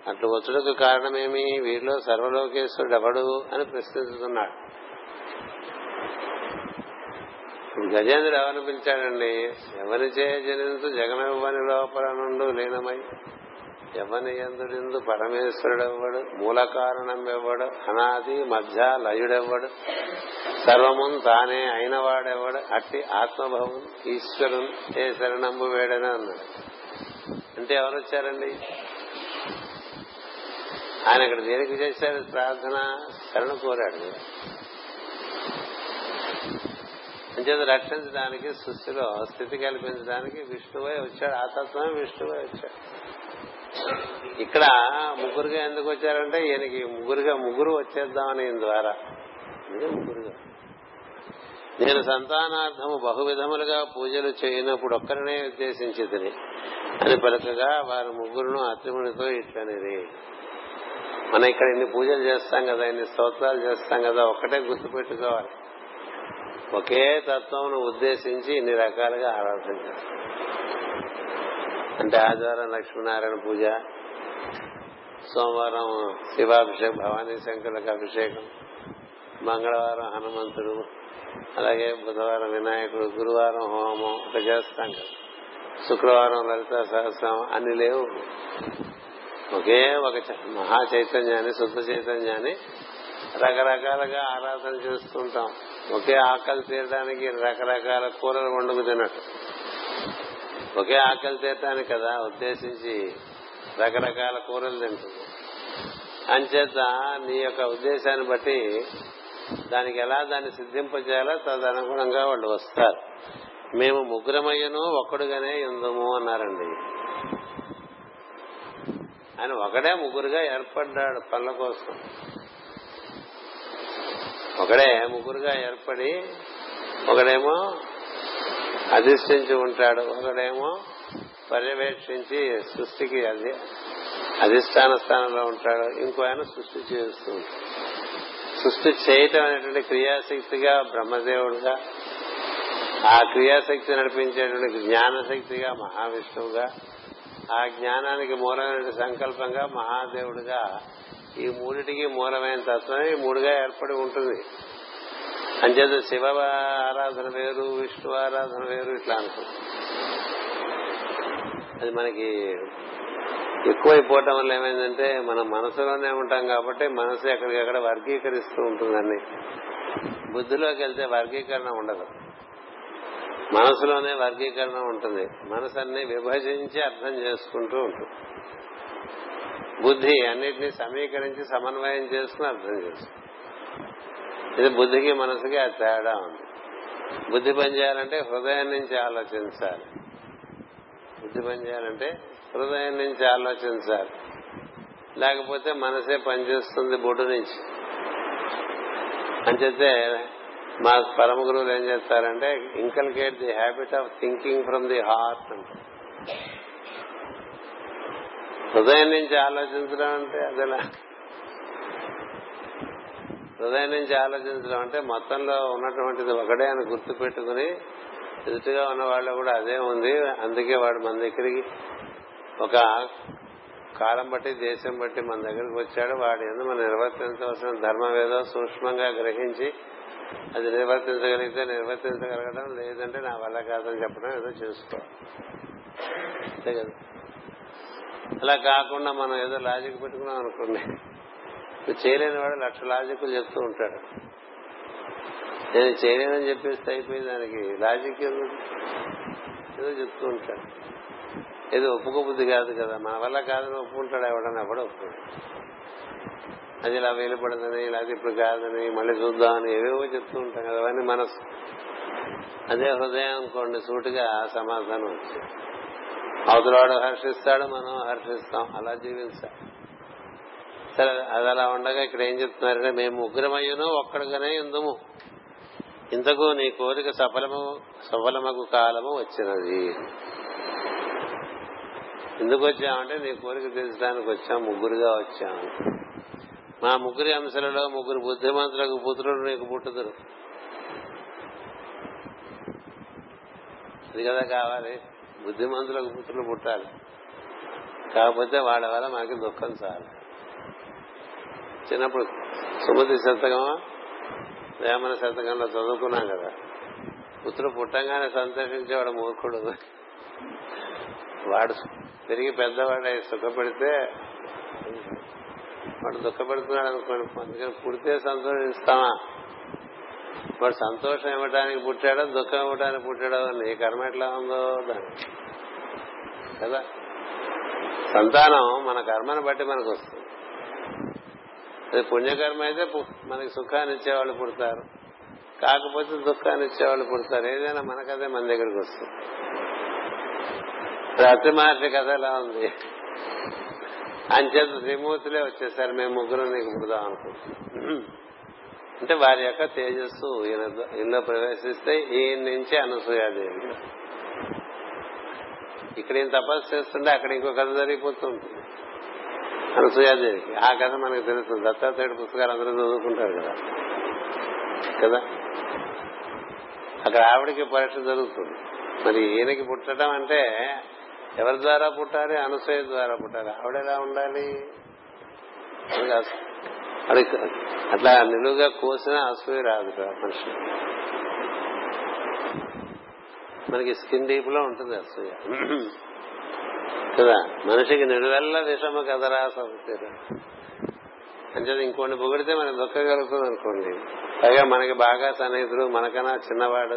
అట్లు వచ్చుటకు కారణమేమి? వీరిలో సర్వలోకేశ్వరుడు ఎవడు అని ప్రశ్నిస్తున్నాడు గజేంద్రుడు ఎవరిని పిలిచాడండి? ఎవరి చే జనించు జగనవ్వని లోపల నుండు లీనమై ఎవని పరమేశ్వరుడెవ్వడు మూలకారణం ఎవ్వడు అనాది మధ్య లయుడెవ్వడు సర్వమున్ తానే అయిన వాడెవ్వడు అట్టి ఆత్మభవం ఈశ్వరున్ ఏ శరణంబు వేడనే అన్నాడు. అంటే ఎవరు వచ్చారండి ఆయన ఇక్కడ దేనికి చేశారు ప్రార్థన శరణ కోరాడు. అంచేత రక్షించడానికి సృష్టిలో స్థితి కల్పించడానికి విష్ణువై వచ్చాడు ఆతత్వమే విష్ణువై వచ్చాడు. ఇక్కడ ముగ్గురుగా ఎందుకు వచ్చారంటే ఈయనకి ముగ్గురుగా ముగ్గురు వచ్చేద్దామని ఈయన ద్వారా. ముగ్గురుగా. నేను సంతానార్థము బహువిధములుగా పూజలు చేయనప్పుడు ఒక్కరినే ఉద్దేశించి తిని అని పలకగా వారు ముగ్గురును అత్రిమునితో ఇట్లనేది మనం ఇక్కడ ఇన్ని పూజలు చేస్తాం కదా ఇన్ని స్తోత్రాలు చేస్తాం కదా ఒక్కటే గుర్తుపెట్టుకోవాలి. ఒకే తత్వమును ఉద్దేశించి ఇన్ని రకాలుగా ఆరాధన చేస్తాం. అంటే ఆదివారం లక్ష్మీనారాయణ పూజ సోమవారం శివాభిషేకం భవానీ శంకరులకు అభిషేకం మంగళవారం హనుమంతుడు అలాగే బుధవారం వినాయకుడు గురువారం హోమం ఇట్లా చేస్తాం కదా శుక్రవారం లలిత సహస్రం అన్ని లేవు. ఒకే ఒక చ- మహా చైతన్యాన్ని శుద్ధ చైతన్యాన్ని రకరకాలుగా ఆరాధన చేస్తుంటాం. ఒకే ఆకలి తీరడానికి రకరకాల కూరలు వండుకు తిన్నట్టు ఒకే ఆకలి తీరటానికి కదా ఉద్దేశించి రకరకాల కూరలు తింటుంది అంచేత నీ యొక్క ఉద్దేశాన్ని బట్టి దానికి ఎలా దాన్ని సిద్ధింపజేయాలో తదనుగుణంగా వాళ్ళు వస్తారు. మేము ముగ్గురమయ్యను ఒక్కడుగానే ఎందుము అన్నారండి. ఆయన ఒకడే ముగ్గురుగా ఏర్పడ్డాడు పనుల కోసం. ఒకడే ముగ్గురుగా ఏర్పడి ఒకడేమో అధిష్ఠించి ఉంటాడు. ఒకడేమో పర్యవేక్షించి సృష్టికి అది అధిష్టాన స్థానంలో ఉంటాడు. ఇంకో ఆయన సృష్టి చేస్తూ ఉంటాడు. సృష్టి చేయటం అనేటువంటి క్రియాశక్తిగా బ్రహ్మదేవుడుగా ఆ క్రియాశక్తి నడిపించేటువంటి జ్ఞానశక్తిగా మహావిష్ణువుగా ఆ జ్ఞానానికి మూలమైన సంకల్పంగా మహాదేవుడుగా ఈ మూడిటికి మూలమైన తత్వం ఈ మూడుగా ఏర్పడి ఉంటుంది. అంచేత శివ ఆరాధన వేరు విష్ణు ఆరాధన వేరు ఇట్లా అనుకుంటాం. అది మనకి ఎక్కువైపోవటం వల్ల ఏమైందంటే మనం మనసులోనే ఉంటాం కాబట్టి మనసు ఎక్కడికక్కడ వర్గీకరిస్తూ ఉంటుందని. బుద్ధిలోకి వెళ్తే వర్గీకరణ ఉండదు. మనసులోనే వర్గీకరణ ఉంటుంది. మనసు అన్ని విభజించి అర్థం చేసుకుంటూ ఉంటుంది. బుద్ధి అన్నిటినీ సమీకరించి సమన్వయం చేసుకుని అర్థం చేస్తుంది ఇది బుద్ధికి మనసుకి ఆ తేడా ఉంది. బుద్ధి పనిచేయాలంటే హృదయం నుంచి ఆలోచించాలి. బుద్ధి పనిచేయాలంటే హృదయం నుంచి ఆలోచించాలి. లేకపోతే మనసే పనిచేస్తుంది బొడ్డు నుంచి. అంచేతే మా పరమ గురువులు ఏం చేస్తారంటే inculcate the habit of thinking from the heart అంటే. హృదయం నుంచి ఆలోచించడం అంటే అదేలా హృదయం నుంచి ఆలోచించడం అంటే మొత్తంలో ఉన్నటువంటిది ఒకటే అని గుర్తు పెట్టుకుని ఎదుటిగా ఉన్న వాళ్ళు కూడా అదే ఉంది. అందుకే వాడు మన దగ్గరికి ఒక కాలం బట్టి దేశం బట్టి మన దగ్గరికి వచ్చాడు. వాడి ఎందుకు మనం నిర్వర్తించవలసిన ధర్మం ఏదో సూక్ష్మంగా గ్రహించి అది నిర్వర్తించగలిగితే నిర్వర్తించగలగడం లేదంటే నా వల్ల కాదని చెప్పడం ఏదో చేసుకో. అంతే కదా? అలా కాకుండా మనం ఏదో లాజిక్ పెట్టుకున్నాం అనుకోండి. చేయలేని వాడు లక్ష లాజిక్లు చెప్తూ ఉంటాడు. నేను చేయలేనని చెప్పేస్తే అయిపోయి దానికి లాజిక్ ఏదో చెప్తూ ఉంటాడు. ఏదో ఒప్పుకోబుద్ధి కాదు కదా మన వల్ల కాదని ఒప్పుకుంటాడు ఎవడన్నా? కూడా ఒప్పుకుంటాడు అది ఇలా వేలుపడదని ఇలా ఇప్పుడు కాదని మళ్ళీ చూద్దామని ఏవేవో చెప్తూ ఉంటాం కదా అవన్నీ మనసు. అదే హృదయం అనుకోండి సూటిగా సమాధానం వచ్చింది. అవతలవాడు హర్షిస్తాడు మనం హర్షిస్తాం. అలా జీవించాలి. సరే అది అలా ఉండగా ఇక్కడ ఏం చెప్తున్నారంటే మేము ముగ్గురమయ్యను ఒక్కడిగానే ఇందుము ఇంతకు నీ కోరిక సఫలము సఫలమగు కాలము వచ్చినది. ఎందుకు వచ్చామంటే నీ కోరిక తీర్చడానికి వచ్చాం ముగ్గురుగా వచ్చాము మా ముగ్గురి అంశాలలో ముగ్గురు బుద్ధిమంతులకు పుత్రుడు నీకు పుట్టుదురు. అది కదా కావాలి బుద్ధిమంతులకు పుత్రులు పుట్టాలి. కాకపోతే వాళ్ళ వల్ల మనకి దుఃఖం చాలు చిన్నప్పుడు సుమతి శతకమా? వేమన శతకంలో చదువుకున్నాం కదా. పుత్రుడు పుట్టంగానే సంతోషించేవాడు మూర్ఖుడు. వాడు పెరిగి పెద్దవాడై సుఖపెడితే వాడు దుఃఖపెడుతున్నాడు అనుకోండి. అందుకని పుడితే సంతోషిస్తామా? వాడు సంతోషం ఇవ్వడానికి పుట్టాడో దుఃఖం ఇవ్వడానికి పుట్టాడో నీ కర్మ ఎట్లా ఉందో దాని కదా? సంతానం మన కర్మను బట్టి మనకు వస్తుంది అది పుణ్యకర్మ అయితే మనకి సుఖాన్ని ఇచ్చేవాళ్ళు పుడతారు. కాకపోతే దుఃఖాన్ని ఇచ్చేవాళ్ళు పుడతారు. ఏదైనా మనకదే మన దగ్గరికి వస్తుంది. రాత్రి మహర్షి కథ ఎలా ఉంది? అంచేత త్రిమూర్తులే వచ్చేసారు. మేము ముగ్గురు నీకు పుడదాం అనుకుంటున్నాం. అంటే వారి యొక్క తేజస్సు ఈయన ఇందులో ప్రవేశిస్తే ఈయన నుంచి అనసూయాదేవి. ఇక్కడ ఈయన తపస్సు చేస్తుంటే అక్కడ ఇంకో కథ జరిగిపోతుంది. అనసూయాదేవికి ఆ కథ మనకు తెలుస్తుంది దత్తాత్రేయుడు పుస్తకాలు అందరూ చదువుకుంటారు కదా. కదా? అక్కడ ఆవిడకి పరీక్ష జరుగుతుంది. మరి ఈయనకి పుట్టడం అంటే ఎవరి ద్వారా పుట్టాలి? అనసూయ ద్వారా పుట్టాలి. ఆవిడ ఎలా ఉండాలి? అట్లా నిలువుగా కోసిన అసూయ రాదు మనిషి మనకి స్కిన్ డీప్లో ఉంటుంది అసూయ. కదా. మనిషికి నిడువెల్ల విషమ కదరా సౌకర్యం అంటే ఇంకోటి పొగిడితే మనకి దుఃఖం కలుగుతుంది అనుకోండి. పైగా మనకి బాగా సన్నిహితుడు మనకన్నా చిన్నవాడు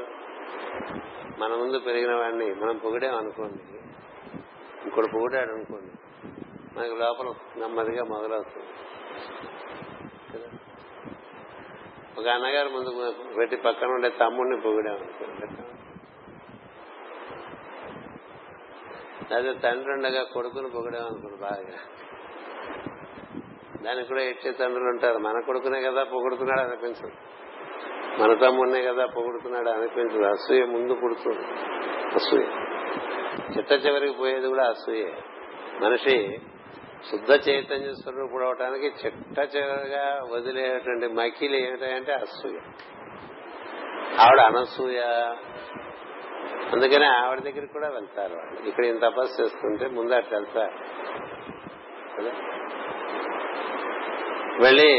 మన ముందు పెరిగిన వాడిని మనం పొగిడాం అనుకోండి. ఇంకోటి పొగిడాడు అనుకోండి. మనకి లోపల నెమ్మదిగా మొదలవుతుంది. ఒక అన్నగారు ముందు పెట్టి పక్కన ఉండే తమ్ముడిని పొగిడాం అదే తండ్రి ఉండగా కొడుకుని పొగడం బాగా. దానికి కూడా ఎట్టే తండ్రులు ఉంటారు. మన కొడుకునే కదా పొగుడుతున్నాడు అనిపించదు. మన తమ్ముడినే కదా పొగుడుతున్నాడు అనిపించదు. అసూయ ముందు పుడుతుంది. అసూయ. చిట్ట చివరికి పోయేది కూడా అసూయే. మనిషి శుద్ధ చైతన్య స్వరూపుడు అవటానికి చిట్ట చివరిగా వదిలేటువంటి మకీలు ఏమిటంటే అసూయ. ఆవిడ అనసూయ అందుకని ఆవిడ దగ్గరికి కూడా వెళ్తారు వాళ్ళు ఇక్కడ ఇంత తపస్సు చేస్తుంటే ముందు అట్లా వెళ్తారు వెళ్ళి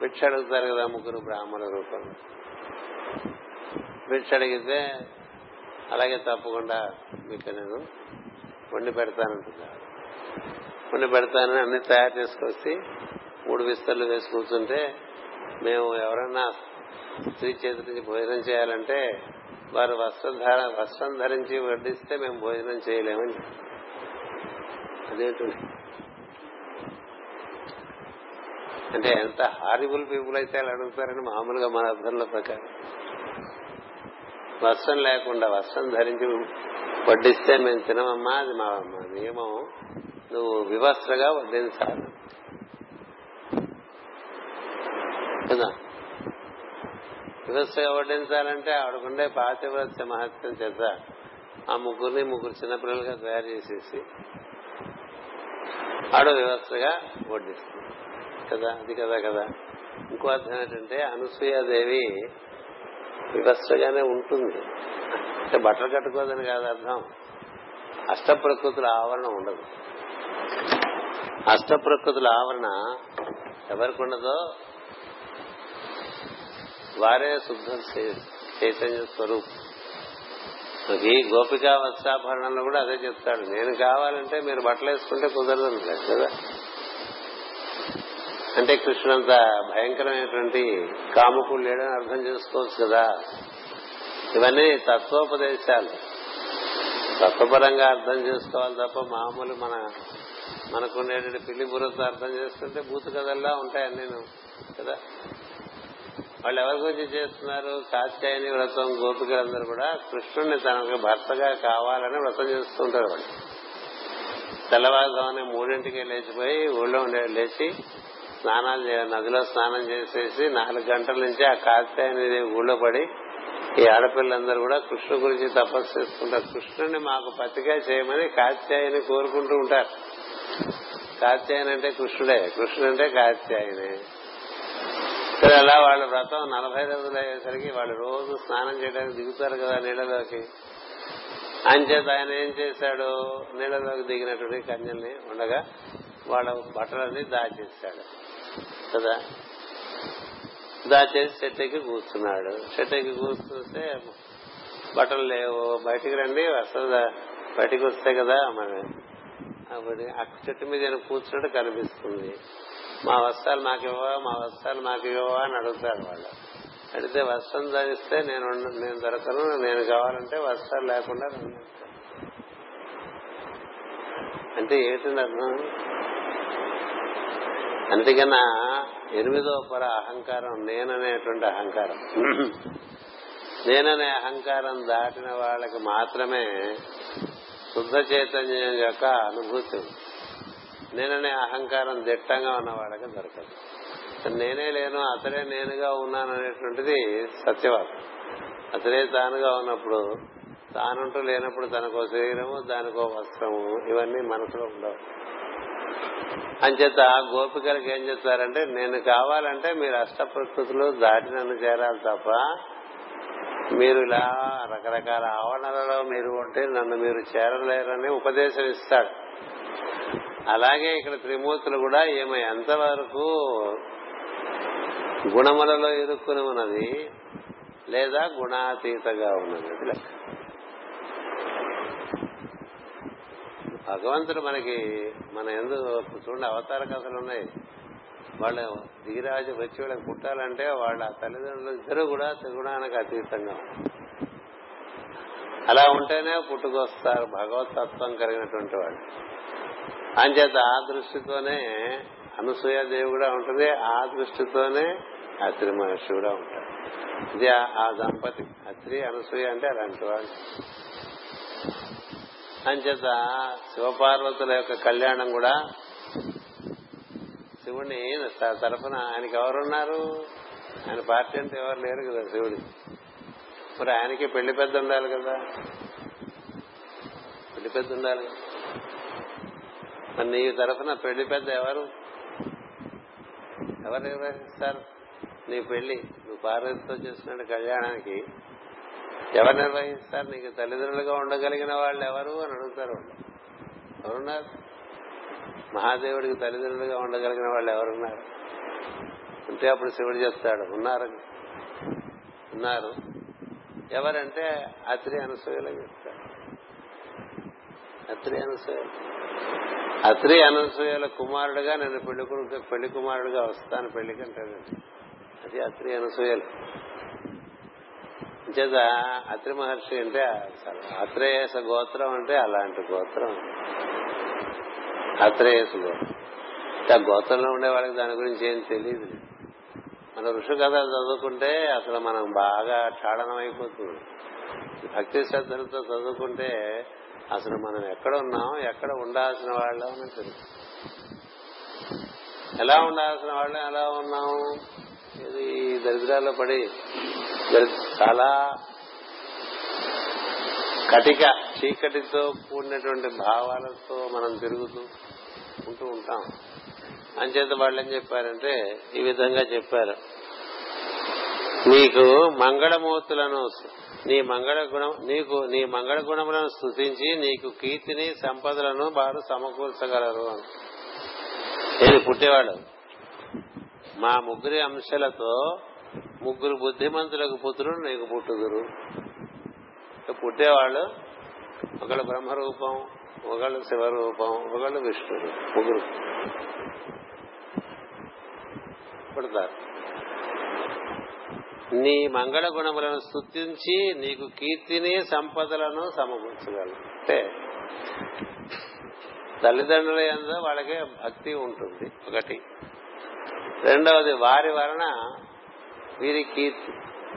భిక్ష అడుగుతారు కదా ముగ్గురు బ్రాహ్మణ రూపం. భిక్ష అడిగితే అలాగే తప్పకుండా మీకు నేను వండి పెడతానంటున్నారు వండి పెడతానని అన్ని తయారు చేసుకొచ్చి మూడు విస్తర్లు వేసి కూర్చుంటే మేము ఎవరన్నా స్త్రీ చేతి నుంచి భోజనం చేయాలంటే వారు వస్త్రధార వస్త్రం ధరించి వడ్డిస్తే మేము భోజనం చేయలేమని అదేంటి? అంటే ఎంత హారిబుల్ పీపుల్ అయితే అలా అడుగుతారని మామూలుగా మన అర్థంలో ప్రకారం. వస్త్రం లేకుండా వస్త్రం ధరించి వడ్డిస్తే మేము తినమమ్మా అది మా నియమం. నువ్వు వివస్త్రగా వడ్డించాలి. కదా? వివస్త్రగా వడ్డించాలంటే ఆవిడకుండే పాతివ్రత్య మహత్యం చేత ఆ ముగ్గురిని ముగ్గురు చిన్నపిల్లలుగా తయారు చేసేసి ఆవిడ వ్యవస్థగా వడ్డిస్తుంది. కదా? అది కదా కదా? ఇంకో అర్థం ఏంటంటే అనసూయాదేవి వివస్త్రగానే ఉంటుంది. అంటే బట్టలు కట్టుకోదని కాదు అర్థం. అష్ట ప్రకృతుల ఆవరణ ఉండదు. అష్ట ప్రకృతుల ఆవరణ ఎవరికి ఉండదో వారే శుద్ధ చైతన్య స్వరూపం. ఈ గోపికా వత్సాభరణంలో కూడా అదే చెప్తాడు. నేను కావాలంటే మీరు బట్టలు వేసుకుంటే కుదరదు కదా? అంటే కృష్ణుడంత భయంకరమైనటువంటి కాముకుడు లేడని అర్థం చేసుకోవచ్చు కదా? ఇవన్నీ తత్వోపదేశాలు. తత్వపరంగా అర్థం చేసుకోవాలి తప్ప మామూలు మన మనకుండేటువంటి పిల్లి బుర్రతో అర్థం చేసుకుంటే బూతు కథల్లా ఉంటాయని నేను కదా? వాళ్ళు ఎవరి గురించి చేస్తున్నారు? కాత్యాయని వ్రతం గోపికలందరూ కూడా కృష్ణుడిని తనకు భర్తగా కావాలని వ్రతం చేస్తుంటారు వాళ్ళు. తెల్లవారుజామునే మూడింటికి లేచిపోయి ఊళ్ళో ఉండే లేచి స్నానాలు నదిలో స్నానం చేసేసి నాలుగు గంటల నుంచి ఆ కాత్యాయని ఊళ్ళో పడి ఈ ఆడపిల్లలందరూ కూడా కృష్ణుడి గురించి తపస్సు చేసుకుంటారు కృష్ణుడిని మాకు పతిగా చేయమని కాత్యాయని కోరుకుంటూ ఉంటారు. కాత్యాయని అంటే కృష్ణుడే. కృష్ణుడు అంటే కాత్యాయనే. సరే అలా వాళ్ళ వ్రతం నలభై రోజులు అయ్యేసరికి వాళ్ళు రోజు స్నానం చేయడానికి దిగుతారు కదా నీళ్ళలోకి. అంచేత ఆయన ఏం చేశాడు? నీళ్ళలోకి దిగినటువంటి కన్యల్ని ఉండగా వాళ్ళ బట్టలన్నీ దాచేశాడు. కదా? దాచేసి చెట్టెక్కి కూర్చున్నాడు. చెట్టెక్కి కూర్చుంటే బట్టలు లేవు. బయటికి రండి అసలు బయటికి వస్తే కదా మరి. అప్పుడు ఆ చెట్టు మీద కూర్చున్నట్టు కనిపిస్తుంది. మా వస్త్రాలు మాకు ఇవ్వవా? మా వస్త్రాలు మాకు ఇవ్వవా అని అడుగుతారు వాళ్ళు. అడిగితే వస్త్రం ధరిస్తే నేను నేను దొరకను నేను కావాలంటే వస్త్రాలు లేకుండా అంటే ఏంటండి అర్థం? అందుకన్నా ఎనిమిదో పొర అహంకారం నేననేటువంటి అహంకారం. నేననే అహంకారం దాటిన వాళ్ళకి మాత్రమే శుద్ధ చైతన్యం యొక్క అనుభూతి ఉంది. నేననే అహంకారం దిట్టంగా ఉన్న వాళ్ళకి దొరకదు. నేనే లేను అతడే నేనుగా ఉన్నాను అనేటువంటిది సత్యవాదం. అతడే తానుగా ఉన్నప్పుడు తానుంటూ లేనప్పుడు తనకో శరీరము దానికో వస్త్రము ఇవన్నీ మనసులో ఉండవు. అంచేత గోపికలకు ఏం చెప్తారంటే నేను కావాలంటే మీరు అష్ట ప్రకృతులు దాటి నన్ను చేరాలి తప్ప మీరు ఇలా రకరకాల ఆవరణలలో మీరు ఉంటే నన్ను మీరు చేరలేరని ఉపదేశం ఇస్తాడు. అలాగే ఇక్కడ త్రిమూర్తులు కూడా ఏమై ఎంతవరకు గుణములలో ఇరుక్కుని ఉన్నది లేదా గుణాతీతగా ఉన్నది. అది లెక్క. భగవంతుడు మనకి మన ఎందుకు చూడండి అవతార కథలు ఉన్నాయి. వాళ్ళ దిగిరాజు వచ్చి వాళ్ళకి పుట్టాలంటే వాళ్ళ తల్లిదండ్రులు ఇద్దరు కూడా త్రిగుణానికి అతీతంగా అలా ఉంటేనే పుట్టుకొస్తారు భగవతత్వం కలిగినటువంటి వాళ్ళు. అంచేత ఆ దృష్టితోనే అనసూయ దేవి కూడా ఉంటుంది ఆ దృష్టితోనే అత్రి మహర్షి కూడా ఉంటాడు. ఇది ఆ- దంపతి. అత్రి అనసూయ అంటే అలాంటి వాళ్ళు. అంచేత శివపార్వతుల యొక్క కళ్యాణం కూడా శివుడిని త- తరఫున ఆయనకి ఎవరున్నారు? ఆయన పార్టీ అంటే ఎవరు లేరు కదా శివుడి. మరి ఆయనకి పెళ్ళి పెద్ద ఉండాలి కదా. పెళ్ళి పెద్ద ఉండాలి. కదా మరి నీ తరఫున పెళ్ళి పెద్ద ఎవరు? ఎవరు నిర్వహిస్తారు? నీ పెళ్ళి. నువ్వు పార్వతితో చేసిన కళ్యాణానికి ఎవరు నిర్వహిస్తారు? నీకు తల్లిదండ్రులుగా ఉండగలిగిన వాళ్ళు ఎవరు అని అడుగుతారు. ఎవరున్నారు? మహాదేవుడికి తల్లిదండ్రులుగా ఉండగలిగిన వాళ్ళు ఎవరున్నారు? అంటే అప్పుడు శివుడు చెప్తాడు ఉన్నారు. ఉన్నారు. ఎవరంటే అత్రి అనసూయలు చెప్తాడు అత్రి అనసూయ అత్రి అనసూయల కుమారుడుగా నేను పెళ్ళి కొడుకు పెళ్ళి కుమారుడుగా వస్తాను పెళ్ళికంటాడు. అది అత్రి అనసూయలు. చేత అత్రి మహర్షి అంటే అత్రేయస గోత్రం అంటే అలాంటి గోత్రం. అత్రేయస గోత్రం. ఆ గోత్రంలో ఉండే వాళ్ళకి దాని గురించి ఏం తెలియదు మన ఋషి కథలు చదువుకుంటే అసలు మనం బాగా క్షాళనం అయిపోతుంది భక్తి శ్రద్ధలతో చదువుకుంటే అసలు మనం ఎక్కడ ఉన్నాం ఎక్కడ ఉండాల్సిన వాళ్ళం అని తెలుసు. ఎలా ఉండాల్సిన వాళ్ళం ఎలా ఉన్నాం ఇది దరిద్రాల్లో పడి చాలా కటిక చీకటితో కూడినటువంటి భావాలతో మనం తిరుగుతూ ఉంటూ ఉంటాం. అంచేత వాళ్ళు ఏం చెప్పారంటే ఈ విధంగా చెప్పారు. నీకు మంగళమూర్తులను నీ మంగళ గుణం నీకు నీ మంగళ గుణములను స్థుతించి నీకు కీర్తిని సంపదలను వారు సమకూర్చగలరు అని. నేను పుట్టేవాడు. మా ముగ్గురి అంశాలతో ముగ్గురు బుద్ధిమంతులకు పుత్రుడు నీకు పుట్టుదురు. పుట్టేవాళ్ళు ఒకళ్ళు బ్రహ్మరూపం ఒకళ్ళు శివరూపం ఒకళ్ళు విష్ణుడు ముగ్గురు పుడతారు. నీ మంగళ గుణములను స్థుతించి నీకు కీర్తిని సంపదలను సమకూర్చగలను అంటే తల్లిదండ్రుల ఎందు వాళ్ళకి భక్తి ఉంటుంది ఒకటి. రెండవది వారి వలన వీరి కీర్తి.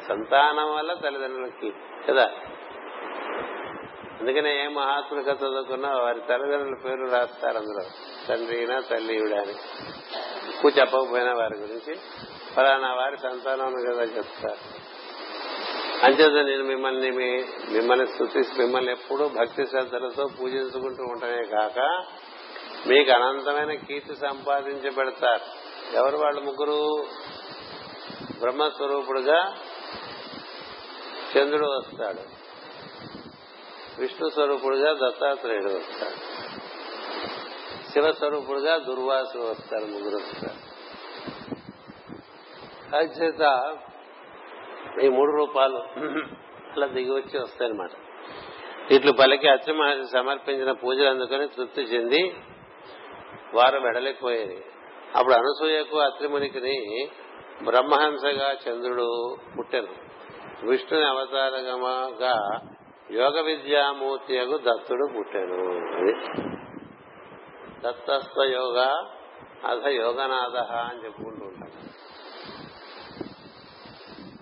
సంతానం వల్ల తల్లిదండ్రుల కీర్తి కదా? అందుకనే ఏ మహాత్ముల కథ చదువుకున్నా వారి తల్లిదండ్రుల పేరు రాస్తారు అందులో. తండ్రి అయినా తల్లి అని. ఎక్కువ చెప్పకపోయినా వారి గురించి ఫలానా వారి సంతానం కదా చెప్తారు. అంచేత నేను మిమ్మల్ని మీ- మిమ్మల్ని స్థుతిస్తూ మిమ్మల్ని ఎప్పుడూ భక్తి శ్రద్ధలతో పూజించుకుంటూ ఉండటమే కాక మీకు అనంతమైన కీర్తి సంపాదించి పెడతారు. ఎవరు వాళ్ళు? ముగ్గురు బ్రహ్మస్వరూపుడుగా చంద్రుడు వస్తాడు. విష్ణు స్వరూపుడుగా దత్తాత్రేయుడు వస్తాడు. శివస్వరూపుడుగా దుర్వాసుడు వస్తారు ముగ్గురు వస్తారు. చేత ఈ మూడు రూపాలు అలా దిగి వచ్చి వస్తాయన్నమాట. ఇట్లు పలికి అచ్చమహర్షి సమర్పించిన పూజలు అందుకని తృప్తి చెంది వారు వెడలిపోయేది అప్పుడు అనసూయకు అత్రిమునికిని బ్రహ్మహంసగా చంద్రుడు పుట్టెను. విష్ణుని అవతారగమగా యోగ విద్యామూర్తి దత్తుడు పుట్టాను అది దత్తస్వ యోగ అధ యోగనాథ అని చెప్పుకుంటూ ఉంటాడు.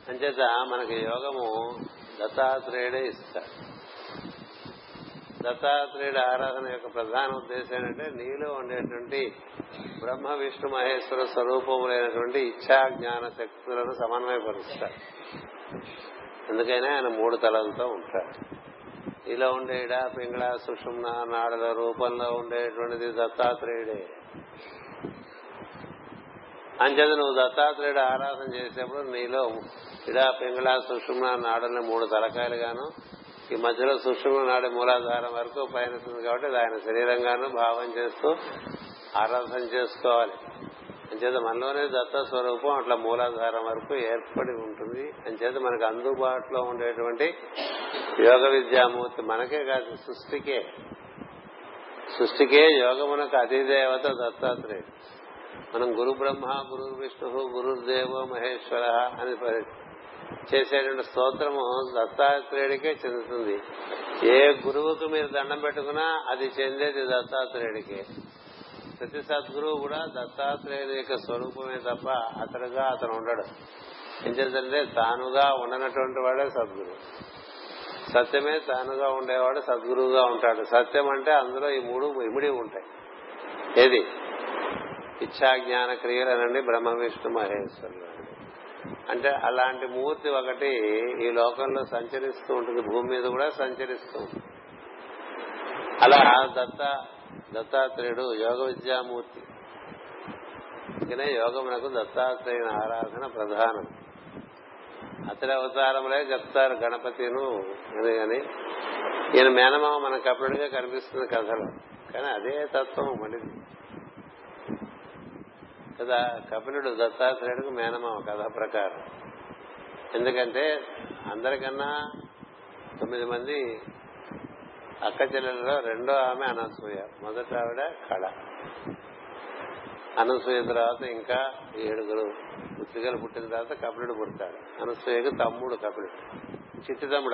అంచేత మనకి యోగము దత్తాత్రేయుడే ఇస్తాడు. దత్తాత్రేయుడు ఆరాధన యొక్క ప్రధాన ఉద్దేశం ఏంటంటే నీలో ఉండేటువంటి బ్రహ్మ విష్ణు మహేశ్వర స్వరూపములైనటువంటి ఇచ్ఛా జ్ఞాన శక్తులను సమన్వయపరుస్తాడు. అందుకనే ఆయన మూడు తలలతో ఉంటాడు. ఇలా ఉండే ఇడా పింగళ సుషుమ్న నాడల రూపంలో ఉండేటువంటిది దత్తాత్రేయుడే. అంచేత నువ్వు దత్తాత్రేయుడు ఆరాధన చేసేప్పుడు నీలో ఇడా పింగళ సుషుమ్న నాడని మూడు తలకాయలుగాను ఈ మధ్యలో సుషుమ్న నాడి మూలాధారం వరకు పయనిస్తుంది కాబట్టి అది ఆయన శరీరంగాను భావం చేస్తూ ఆరాధన చేసుకోవాలి. అంచేత మనలోనే దత్త స్వరూపం అట్లా మూలాధారం వరకు ఏర్పడి ఉంటుంది. అంచేత మనకు అందుబాటులో ఉండేటువంటి యోగ విద్యామూర్తి మనకే కాదు సృష్టికే. సృష్టికే యోగమునకు అధిదేవత దత్తాత్రేయుడు మనం గురు బ్రహ్మ గురు విష్ణు గురుదేవో మహేశ్వర అని చేసేటువంటి స్తోత్రము దత్తాత్రేయుడికే చెందుతుంది. ఏ గురువుకు మీరు దండం పెట్టుకున్నా అది చెందేది దత్తాత్రేయుడికే. ప్రతి సద్గురువు కూడా దత్తాత్రేయుని యొక్క స్వరూపమే తప్ప అతడుగా అతను ఉండడు. ఏం చేద్దంటే తానుగా ఉండనటువంటి వాడే సద్గురు సత్యమే తానుగా ఉండేవాడు సద్గురువుగా ఉంటాడు. సత్యం అంటే అందులో ఈ మూడు ఇమిడి ఉంటాయి. ఏది? ఇచ్చా జ్ఞాన క్రియలు అనండి బ్రహ్మ విష్ణు మహేశ్వరుడు అంటే అలాంటి మూర్తి ఒకటి ఈ లోకంలో సంచరిస్తూ ఉంటుంది. భూమి మీద కూడా సంచరిస్తూ ఉంటుంది. అలా దత్త దత్తాత్రేయుడు యోగ విద్యామూర్తి. అందుకనే యోగమునకు దత్తాత్రేయుని ఆరాధన ప్రధానం. అతడి అవతారములే చెప్తారు గణపతిను. అని కానీ ఈయన మేనమామ మనకు అప్పుడుగా కనిపిస్తుంది కథలో. కానీ అదే తత్వం మళ్ళీ. కదా కపిలుడు దత్తాత్రేయుడికి మేనమామ కథ ప్రకారం. ఎందుకంటే అందరికన్నా తొమ్మిది మంది అక్క చెల్లెలలో రెండో ఆమె అనసూయ మొదట ఆవిడ కళ. అనసూయ తర్వాత ఇంకా ఏడుగురు పుత్రికలు పుట్టిన తర్వాత కపిలుడు పుడతాడు. అనసూయకు తమ్ముడు కపిలుడు. చిట్టి అనమాట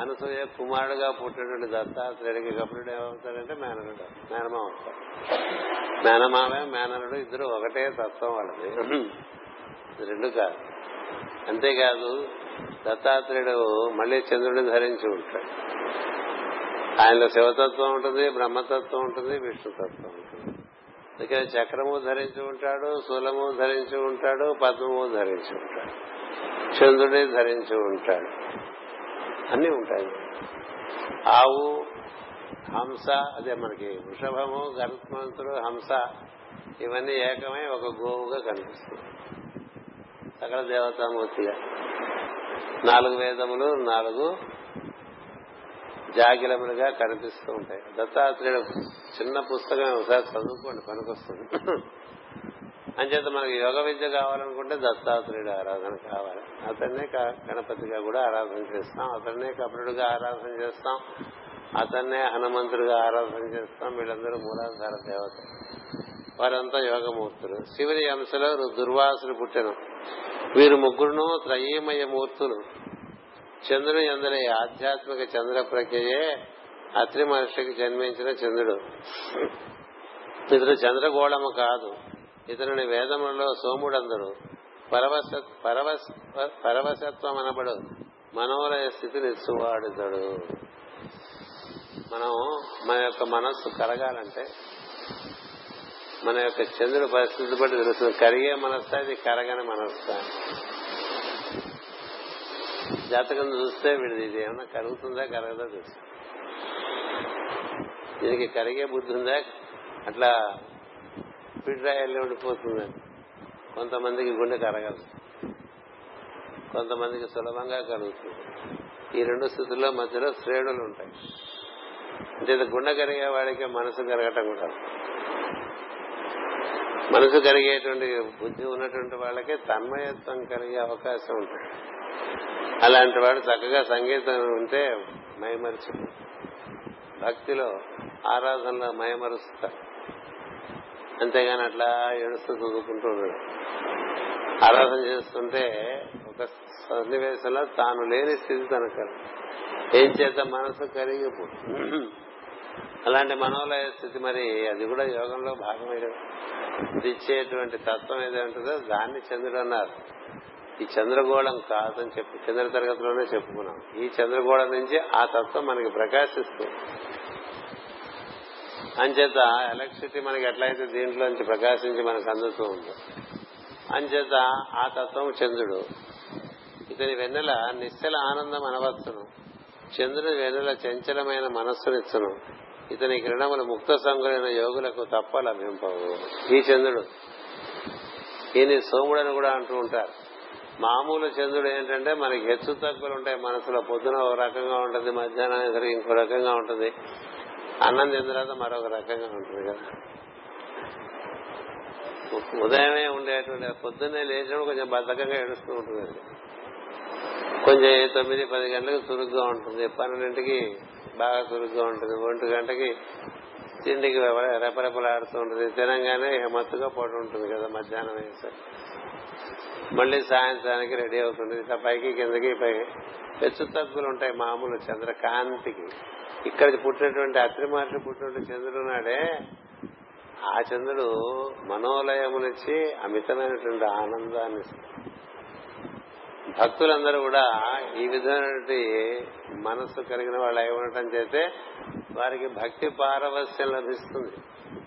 అనసూయ కుమారుడుగా పుట్టినటువంటి దత్తాత్రేయుడికి కపులుడు ఏమవుతాడంటే మేనరుడు మేనమామ. అవుతాడు మేనమామే మేనరుడు ఇద్దరు ఒకటే తత్వం వాళ్ళది. రెండు కాదు. అంతేకాదు దత్తాత్రేయుడు మళ్ళీ చంద్రుడిని ధరించి ఉంటాడు. ఆయనలో శివతత్వం ఉంటుంది బ్రహ్మతత్వం ఉంటుంది విష్ణుతత్వం ఉంటుంది. అందుకని చక్రము ధరించి ఉంటాడు శూలము ధరించి ఉంటాడు పద్మము ధరించి ఉంటాడు. చంద్రుడే ధరించి ఉంటాడు. అన్ని ఉంటాయి. ఆవు హంస అదే మనకి వృషభము గరుత్మంతుడు హంస ఇవన్నీ ఏకమై ఒక గోవుగా కనిపిస్తుంది. సకల దేవతామూర్తిగా. నాలుగు వేదములు నాలుగు జాగిలములుగా కనిపిస్తూ ఉంటాయి. దత్తాత్రేయుడు చిన్న పుస్తకం ఒకసారి చదువుకోండి పనికొస్తుంది. అంచేత మనకి యోగ విద్య కావాలనుకుంటే దత్తాత్రేయుడు ఆరాధన కావాలి. అతన్నే గణపతిగా కూడా ఆరాధన చేస్తాం. అతన్నే కపిలుడిగా ఆరాధన చేస్తాం. అతన్నే హనుమంతుడిగా ఆరాధన చేస్తాం. వీళ్ళందరూ మూలాధార దేవత. వారంతా యోగమూర్తులు. శివుని అంశలో దుర్వాసులు పుట్టెను వీరు ముగ్గురును త్రయీమయ మూర్తులు. చంద్రుని అందరి ఆధ్యాత్మిక చంద్ర ప్రక్రియే అత్రి మహర్షికి జన్మించిన చంద్రుడు. ఇతడు చంద్రగోళము కాదు. ఇతరుని వేదములలో సోముడందరు పరవశ పరవశ పరవశత్వం అనబడు మనోలయ స్థితిని ఇచ్చువాడుతాడు. మనం మన యొక్క మనస్సు కరగాలంటే మన యొక్క చంద్రుడి పరిస్థితి బట్టి తెలుస్తుంది. కరిగే మనస్సా అది కరగని మనస్సు? జాతకం చూస్తే వీడిది ఇది ఏమన్నా కరుగుతుందా కరగదా తెలుసు. దీనికి కరిగే బుద్ధి ఉందా? అట్లా పిడ్రాయల్లో ఉండిపోతుందని కొంతమందికి గుండె కరగదు. కొంతమందికి సులభంగా కలుగుతుంది ఈ రెండు స్థితుల్లో మధ్యలో శ్రేణులు ఉంటాయి. అంటే గుండె కరిగే వాడికి మనసు కరగటం కూడా మనసు కరిగేటువంటి బుద్ధి ఉన్నటువంటి వాళ్ళకి తన్మయత్వం కలిగే అవకాశం ఉంటుంది. అలాంటి వాడు చక్కగా సంగీతం ఉంటే మయమరుచు భక్తిలో ఆరాధనలో మయమరుస్తారు అంతేగాని అట్లా ఏడుస్తూ చదువుకుంటూ ఉన్నాడు ఆరాధన చేస్తుంటే ఒక సన్నివేశంలో తాను లేని స్థితి తనకు ఏం చేత మనసు కరిగిపో అలాంటి మనోలయ స్థితి మరి అది కూడా యోగంలో భాగమే కదా ఇది ఇచ్చేటువంటి తత్వం ఏదంటుందో ఉంటుందో దాన్ని చంద్రుడు అన్నారు. ఈ చంద్రగోళం కాదని చెప్పి చంద్ర తరగతిలోనే చెప్పుకున్నాం. ఈ చంద్రగోళం నుంచి ఆ తత్వం మనకి ప్రకాశిస్తుంది. అంచేత ఎలక్ట్రిసిటీ మనకి ఎట్లయితే దీంట్లోంచి ప్రకాశించి మనకు అందుతూ ఉంది అంచేత ఆ తత్వం చంద్రుడు. ఇతని వెన్నెల నిశ్చల ఆనందం అనవచ్చును. చంద్రుని వెన్నెల చంచలమైన మనస్సునిచ్చును. ఇతని కిరణములు ముక్త సంగులైన యోగులకు తప్ప లభింపవు. ఈ చంద్రుడు. ఈయన సోముడని కూడా అంటూ ఉంటారు. మామూలు చంద్రుడు ఏంటంటే మనకి హెచ్చు తగ్గులు ఉంటాయి మనసులో. పొద్దున ఒక రకంగా ఉంటుంది మధ్యాహ్నం ఇంకో రకంగా ఉంటుంది. అన్నం తిన్న తర్వాత మరొక రకంగా ఉంటుంది కదా. ఉదయమే ఉండేటువంటి పొద్దున్నే లేచినప్పుడు కొంచెం బద్ధకంగా ఏడుస్తూ ఉంటుంది కొంచెం తొమ్మిది పది గంటలకు చురుగ్గా ఉంటుంది. పన్నెండింటికి బాగా చురుగ్గా ఉంటుంది. ఒంటి గంటకి తిండికి రెపరెపలాడుతూ ఉంటుంది. తినంగానే మత్తుగా పోటీ ఉంటుంది కదా మధ్యాహ్నం వేసరి మళ్ళీ సాయంత్రానికి రెడీ అవుతుంది. ఇట్లా పైకి కిందకి పై హెచ్చు తగ్గులు ఉంటాయి మామూలు చంద్రకాంతికి. ఇక్కడ పుట్టినటువంటి అత్రి మహర్షి పుట్టినటువంటి చంద్రుడు నాడే ఆ చంద్రుడు మనోలయమునిచ్చి అమితమైనటువంటి ఆనందాన్ని భక్తులందరూ కూడా ఈ విధమైనటువంటి మనస్సు కలిగిన వాళ్ళు అయి ఉండటం చేతే వారికి భక్తి పారవస్యం లభిస్తుంది.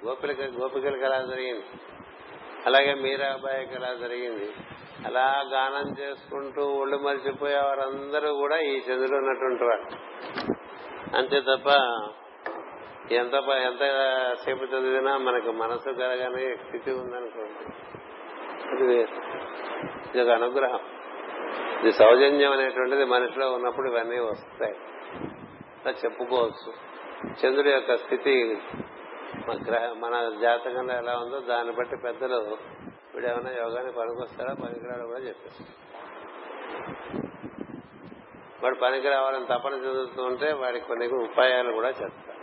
గోపిక గోపికలకు ఎలా జరిగింది. అలాగే మీరాబాయికి ఎలా జరిగింది. అలా గానం చేసుకుంటూ ఒళ్ళు మరిచిపోయే వారందరూ కూడా ఈ చంద్రుడు ఉన్నటువంటి వారు అంతే తప్ప ఎంత ఎంత సేపు చదివినా మనకు మనసు కలగానే స్థితి ఉందనుకోండి అది వేరు. ఇది ఒక అనుగ్రహం. ఇది సౌజన్యం అనేటువంటిది మనిషిలో ఉన్నప్పుడు ఇవన్నీ వస్తాయి. అలా చెప్పుకోవచ్చు. చంద్రుడి యొక్క స్థితి మన గ్రహ మన జాతకంలో ఎలా ఉందో దాన్ని బట్టి పెద్దలు వీడు ఏమైనా యోగానికి పనికొస్తారా పనికిరాడు కూడా చెప్పేస్తారు. వాడు పనికి రావాలని తపన చదువుతూ ఉంటే వాడికి కొన్ని ఉపాయాలు కూడా చెప్తారు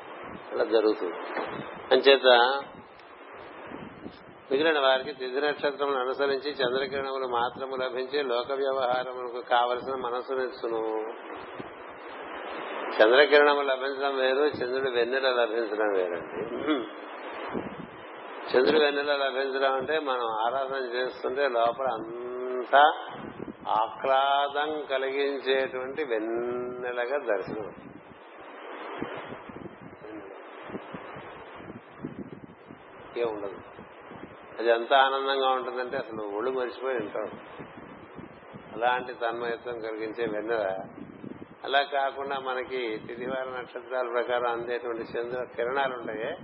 అలా జరుగుతుంది. అంచేత మిగిలిన వారికి తిథి నక్షత్రములను అనుసరించి చంద్రకిరణములు మాత్రము లభించి లోక వ్యవహారములకు కావలసిన మనసునిచ్చును చంద్రకిరణము లభించడం వేరు చంద్రుడు వెన్నెల లభించడం వేరండి. చంద్రుడు వెన్నెల లభించడం అంటే మనం ఆరాధన చేస్తుంటే లోపల అంతా ఆహ్లాదం కలిగించేటువంటి వెన్నెలగా దర్శనం. ఏ ఉండదు. అది ఎంత ఆనందంగా ఉంటుందంటే అసలు ఒళ్ళు మర్చిపోయి ఉంటాడు అలాంటి తన్మయత్వం కలిగించే వెన్నెల. అలా కాకుండా మనకి తిదివార నక్షత్రాల ప్రకారం అందేటువంటి చంద్ర కిరణాలు ఉంటాయి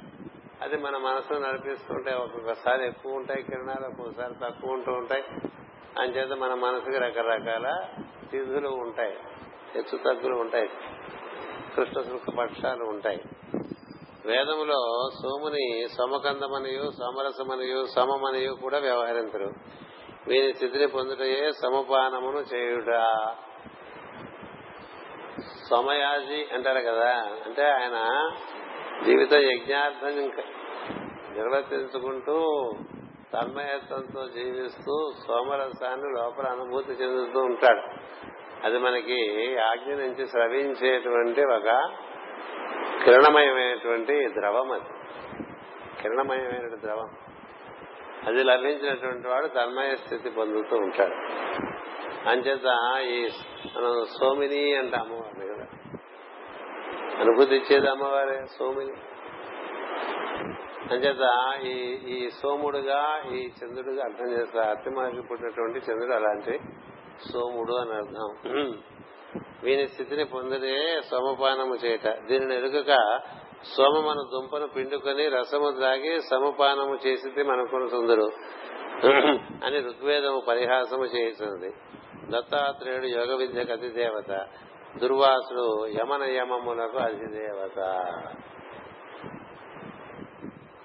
అది మన మనసును నడిపిస్తుంటే ఒక్కొక్కసారి ఎక్కువ ఉంటాయి కిరణాలు ఒక్కొక్కసారి తక్కువ ఉంటూ ఉంటాయి. అంచేత మన మనసుకి రకరకాల తిథులు ఉంటాయి. హెచ్చు తగ్గులు ఉంటాయి. కృష్ణ శుల్క పక్షాలు ఉంటాయి. వేదములో సోముని సమకందమనియు సమరసమనియు సమమనియు కూడా వ్యవహరించరు. వీని స్థితిని పొందుటయే సమపానమును చేయుట. సోమయాజి అంటారు కదా అంటే ఆయన జీవిత యజ్ఞార్థం నిర్వర్తించుకుంటూ తన్మయత్వంతో జీవిస్తూ సోమరసాన్ని లోపల అనుభూతి చెందుతూ ఉంటాడు. అది మనకి ఆజ్ఞ నుంచి స్రవించేటువంటి ఒక కిరణమయమైనటువంటి ద్రవం అది. కిరణమయమైన ద్రవం. అది లభించినటువంటి వాడు తన్మయ స్థితి పొందుతూ ఉంటాడు. అంచేత ఈ మనం సోమిని అంటే అమ్మవారిని కదా. అనుభూతి ఇచ్చేది అమ్మవారే సోమిని. అంచేత ఈ ఈ సోముడుగా ఈ చంద్రుడుగా అర్థం చేస్తారు అతి మహర్షి పుట్టినటువంటి చంద్రుడు అలాంటి సోముడు అని అర్థం. వీని స్థితిని పొందినే సోమపానము చేయట. దీనిని ఎరుగక సోమ మన దుంపను పిండుకొని రసము త్రాగి సమపానము చేసి మనకున్న సుందరు. అని ఋగ్వేదము పరిహాసము చేస్తున్నది దత్తాత్రేయుడు యోగ విద్యకు అధిదేవత దుర్వాసుడు యమన యమములకు అధిదేవత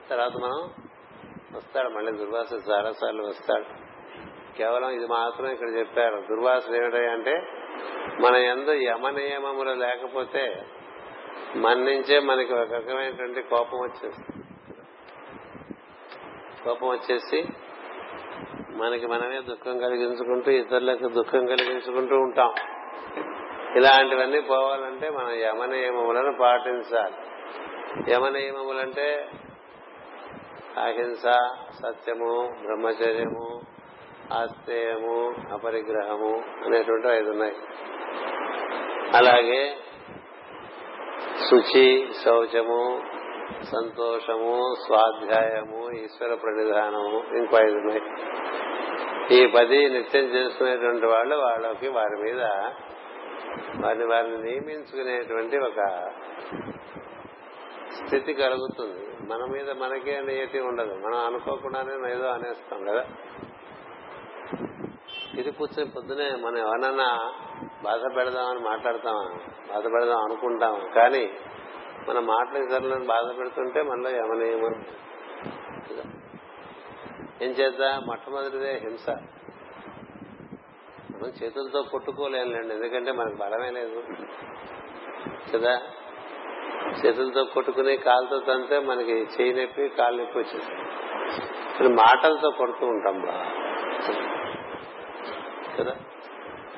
తర్వాత మనం వస్తాడు మళ్ళీ దుర్వాసుడు చాలాసార్లు వస్తాడు. కేవలం ఇది మాత్రం ఇక్కడ చెప్పారు. దుర్వాసుడు ఏమిటంటే మన ఎందు యమ నియమములు లేకపోతే మన నుంచే మనకి ఒక రకమైనటువంటి కోపం వచ్చేస్తుంది. కోపం వచ్చేసి మనకి మనమే దుఃఖం కలిగించుకుంటూ ఇతరులకు దుఃఖం కలిగించుకుంటూ ఉంటాం. ఇలాంటివన్నీ పోవాలంటే మనం యమ నియమములను పాటించాలి. యమ నియమములంటే అహింస సత్యము బ్రహ్మచర్యము ఆస్తేయము అపరిగ్రహము అనేటువంటి ఐదు ఉన్నాయి. అలాగే శుచి శౌచము సంతోషము స్వాధ్యాయము ఈశ్వర ప్రణిధానము ఇంకో ఐదు ఉన్నాయి. ఈ పది నిత్యం చేసుకునేటువంటి వాళ్ళు వాళ్ళకి వారి మీద వారిని వారిని నియమించుకునేటువంటి ఒక స్థితి కలుగుతుంది. మన మీద మనకే నియతి ఉండదు. మనం అనుకోకుండానే ఏదో అనేస్తాం కదా. ఇది కూర్చొని పొద్దునే మనం ఎవరన్నా బాధ పెడదామని మాట్లాడతాం బాధ పెడదాం అనుకుంటాం. కానీ మన మాటలు ఇతరులను బాధ పెడుతుంటే మనలో ఏమనేమో ఏం చేద్దాం? మొట్టమొదటిదే హింస. మనం చేతులతో కొట్టుకోలేండి ఎందుకంటే మనకు బలమే లేదు. కదా? చేతులతో కొట్టుకుని కాలుతో తంతే మనకి చేయి నొప్పి కాలు నొప్పి వచ్చేస్తుంది మాటలతో కొడుతూ ఉంటాం బా. కదా?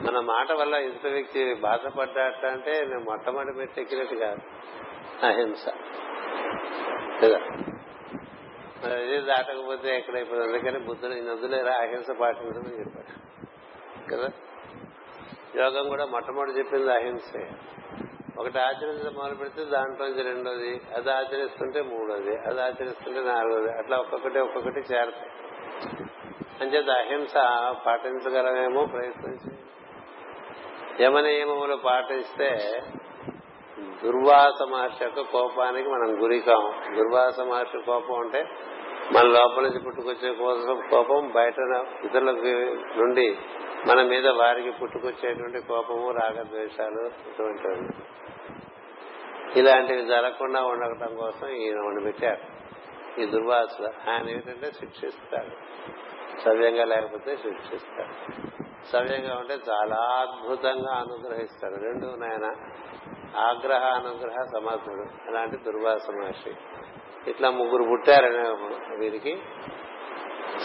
మన మాట వల్ల ఇంత వ్యక్తి బాధపడ్డాట అంటే నేను మొట్టమొదటి పెట్టి ఎక్కినట్టు కాదు. అహింస కదా? మరి అది దాటకపోతే ఎక్కడైపోతుంది? అందుకని బుద్ధుడు ఈ నదులేరా అహింస పాటించమని చెప్పాడు. కదా? యోగం కూడా మొట్టమొదటి చెప్పింది అహింసే. ఒకటి ఆచరించడం మొదలు పెడితే దాంట్లోంచి రెండోది అది ఆచరిస్తుంటే మూడోది అది ఆచరిస్తుంటే నాలుగోది అట్లా ఒక్కొక్కటి ఒక్కొక్కటి చేరతాయి. అంచేత అహింస పాటించగలమేమో ప్రయత్నించి చేయాలి యమనియమములు పాటిస్తే దుర్వాస మహర్షి యొక్క కోపానికి మనం గురికాం దుర్వాస మహర్షి కోపం అంటే మన లోపల నుంచి పుట్టుకొచ్చే కోసం కోపం బయట ఇతరులకు నుండి మన మీద వారికి పుట్టుకొచ్చేటువంటి కోపము రాగద్వేషాలు ఇటువంటివి. ఇలాంటివి జరగకుండా ఉండటం కోసం ఈయన ఉండి పెట్టారు. ఈ దుర్వాసులు ఆయన ఏంటంటే శిక్షిస్తాడు సవ్యంగా లేకపోతే శిక్షిస్తాడు సవ్యంగా ఉంటే చాలా అద్భుతంగా అనుగ్రహిస్తాడు. రెండు నాయన ఆగ్రహ అనుగ్రహ సమర్థుడు. అలాంటి దుర్వాస మహర్షి. ఇట్లా ముగ్గురు పుట్టారనే వీరికి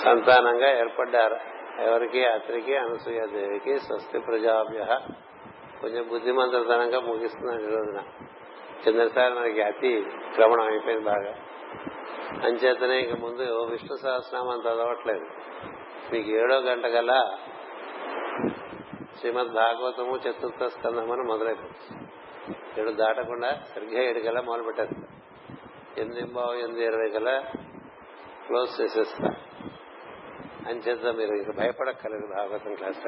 సంతానంగా ఏర్పడ్డారు. ఎవరికి? అతనికి అనసూయాదేవికి స్వస్తి ప్రజాభ్య. కొంచెం బుద్ధిమంతతనంగా ముగిస్తున్నాడు ఈ రోజున. కిందసారి మనకి అతి క్రమణం అయిపోయింది బాగా. అంచేతనే ఇంక ముందు విష్ణు సహస్రనామం చదవట్లేదు. మీకు ఏడో గంట గల శ్రీమద్ భాగవతము చతుర్థ స్కందం అని మొదలైపోతుంది ఏడు దాటకుండా సరిగ్గా ఏడు గల మొదలు పెట్టారు ఎనిమిది బావు ఎనిమిది ఇరవై గల క్లోజ్ చేసేస్తా. అంచేత మీరు ఇక భయపడక్కర్లేదు భాగవతం క్లాస్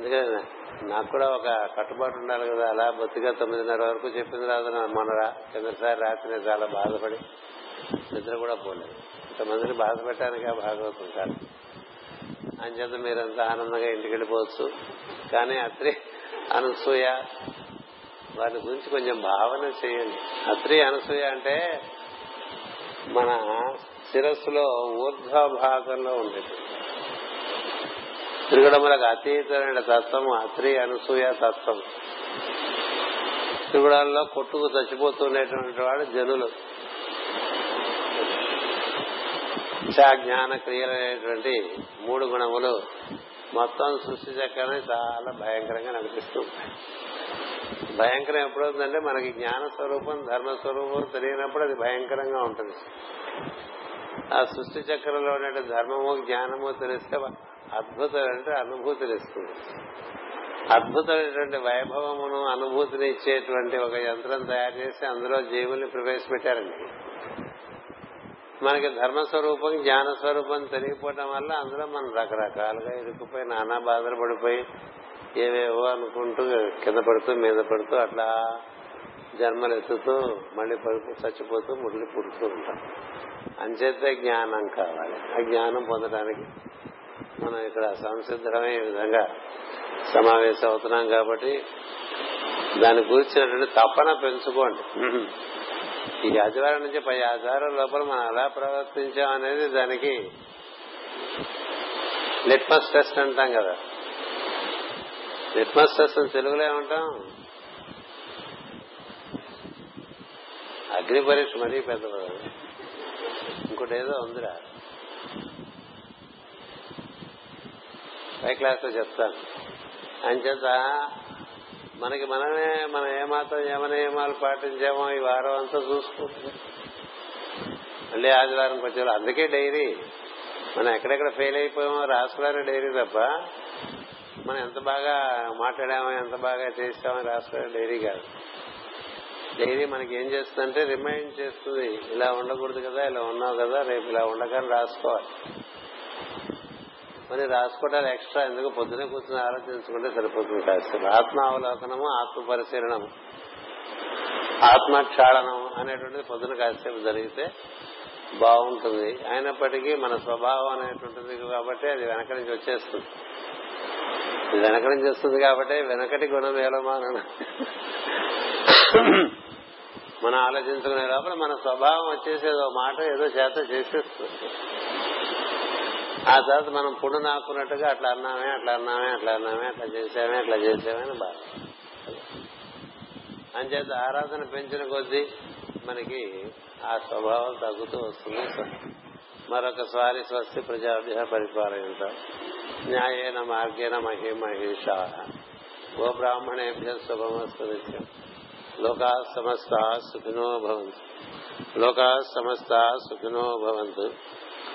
ఎందుకంటే నాకు కూడా ఒక కట్టుబాటు ఉండాలి కదా. అలా బొత్తిగా తొమ్మిదిన్నర వరకు చెప్పింది రాదు మొన్న కిందసారి రాత్రి నేను చాలా బాధపడి నిద్ర కూడా పోలేదు. ఇంతమందిని బాధ పెట్టడానికి ఆ భాగవతం కాదు అంచేత మీరంతా ఆనందంగా ఇంటికి వెళ్ళిపోవచ్చు. కానీ అత్రి అనసూయ వాటి గురించి కొంచెం భావన చేయండి. అత్రి అనసూయ అంటే మన శిరస్సులో ఊర్ధ్వ భాగంలో ఉండేది త్రిగుణములకు అతీతమైన తత్వం అత్రి అనసూయ తత్వం. త్రిగుణాల్లో కొట్టుకు చచ్చిపోతున్నటువంటి వాడు జనులు. ఇచ్చా జ్ఞాన క్రియలనేటువంటి మూడు గుణములు. మొత్తం సృష్టి చక్రాన్ని చాలా భయంకరంగా నడిపిస్తుంటాయి భయంకరం ఎప్పుడవుతుందంటే మనకి జ్ఞాన స్వరూపం ధర్మ స్వరూపం తెలియనప్పుడు అది భయంకరంగా ఉంటుంది. ఆ సృష్టి చక్రంలో ఉండే ధర్మము జ్ఞానము తెలిస్తే అద్భుతమైన అనుభూతిని ఇస్తుంది. అద్భుతమైనటువంటి వైభవమును అనుభూతిని ఇచ్చేటువంటి ఒక యంత్రం తయారు చేసి అందులో జీవుల్ని ప్రవేశపెట్టారండి. మనకి ధర్మస్వరూపం జ్ఞాన స్వరూపం తెలియకపోవడం వల్ల అందులో మనం రకరకాలుగా ఇరుక్కుపోయి నానా బాధలు పడిపోయి ఏవేవో అనుకుంటూ కింద పడుతూ మీద పడుతూ అట్లా జన్మలు ఎత్తుతూ మళ్ళీ పడుతూ చచ్చిపోతూ మురళి పుడుతూ ఉంటాం. అంచేతే జ్ఞానం కావాలి. ఆ జ్ఞానం పొందడానికి మనం ఇక్కడ సంసిద్ధమయ్యే విధంగా సమావేశం అవుతున్నాం కాబట్టి దాని గురించినటువంటి తపన పెంచుకోండి. ఈ ఆదివారం నుంచి పై ఆదివారం లోపల మనం ఎలా ప్రవర్తించాం అనేది దానికి లిట్మస్ టెస్ట్ అంటాం కదా. లిట్మస్ టెస్ట్ తెలుగులో ఏమంటాం? అగ్ని పరీక్ష మరీ పెద్ద ఇంకోటి ఏదో ఉందిరా. పై క్లాస్లో చెప్తాను అంచేత మనకి మనమే మనం ఏమాత్రం యమ నియమాలు పాటించామో ఈ వారం అంతా చూసుకుంటుంది మళ్ళీ ఆదివారంకి కొంచెం అందుకే డైరీ. మనం ఎక్కడెక్కడ ఫెయిల్ అయిపోయామో రాసుకోవడానికి డైరీ తప్ప మనం ఎంత బాగా మాట్లాడామో ఎంత బాగా చేస్తామో రాసుకోవడానికి డైరీ కాదు. డైరీ మనకి ఏం చేస్తుందంటే రిమైండ్ చేస్తుంది. ఇలా ఉండకూడదు కదా ఇలా ఉన్నావు కదా రేపు ఇలా ఉండగానే రాసుకోవాలి. మరి రాసుకోవడాలు ఎక్స్ట్రా ఎందుకు పొద్దునే కూర్చొని ఆలోచించుకుంటే సరిపోతుంది కాసేపు ఆత్మావలోకనము ఆత్మ పరిశీలనము ఆత్మక్షాళనం అనేటువంటిది పొద్దున కాసేపు జరిగితే బాగుంటుంది. అయినప్పటికీ మన స్వభావం అనేటువంటిది కాబట్టి అది వెనక నుంచి వచ్చేస్తుంది. వెనక నుంచి వస్తుంది కాబట్టి వెనకటి గుణం ఏలమాన మనం ఆలోచించుకునే లోపల మన స్వభావం వచ్చేసి ఏదో మాట ఏదో చేత చేసేస్తుంది. ఆ తర్వాత మనం పుణ్య నాకున్నట్టుగా అట్లా అన్నామే అట్లా అన్నామే అట్లా అన్నామే అట్లా చేసామే అట్లా చేసామే అని బాధ. అంచేత ఆరాధన పెంచిన కొద్దీ మనకి ఆ స్వభావం తగ్గుతూ వస్తుంది. మరొకసారి స్వస్తి ప్రజాభ్య పరిపాలయంత. న్యాయేన మార్గేణ మహి మహేష గో శుభమస్తు నిత్యం. లోకా సమస్త సుఖినో భవంతు. లోకా సమస్త సుఖినో భవంతు.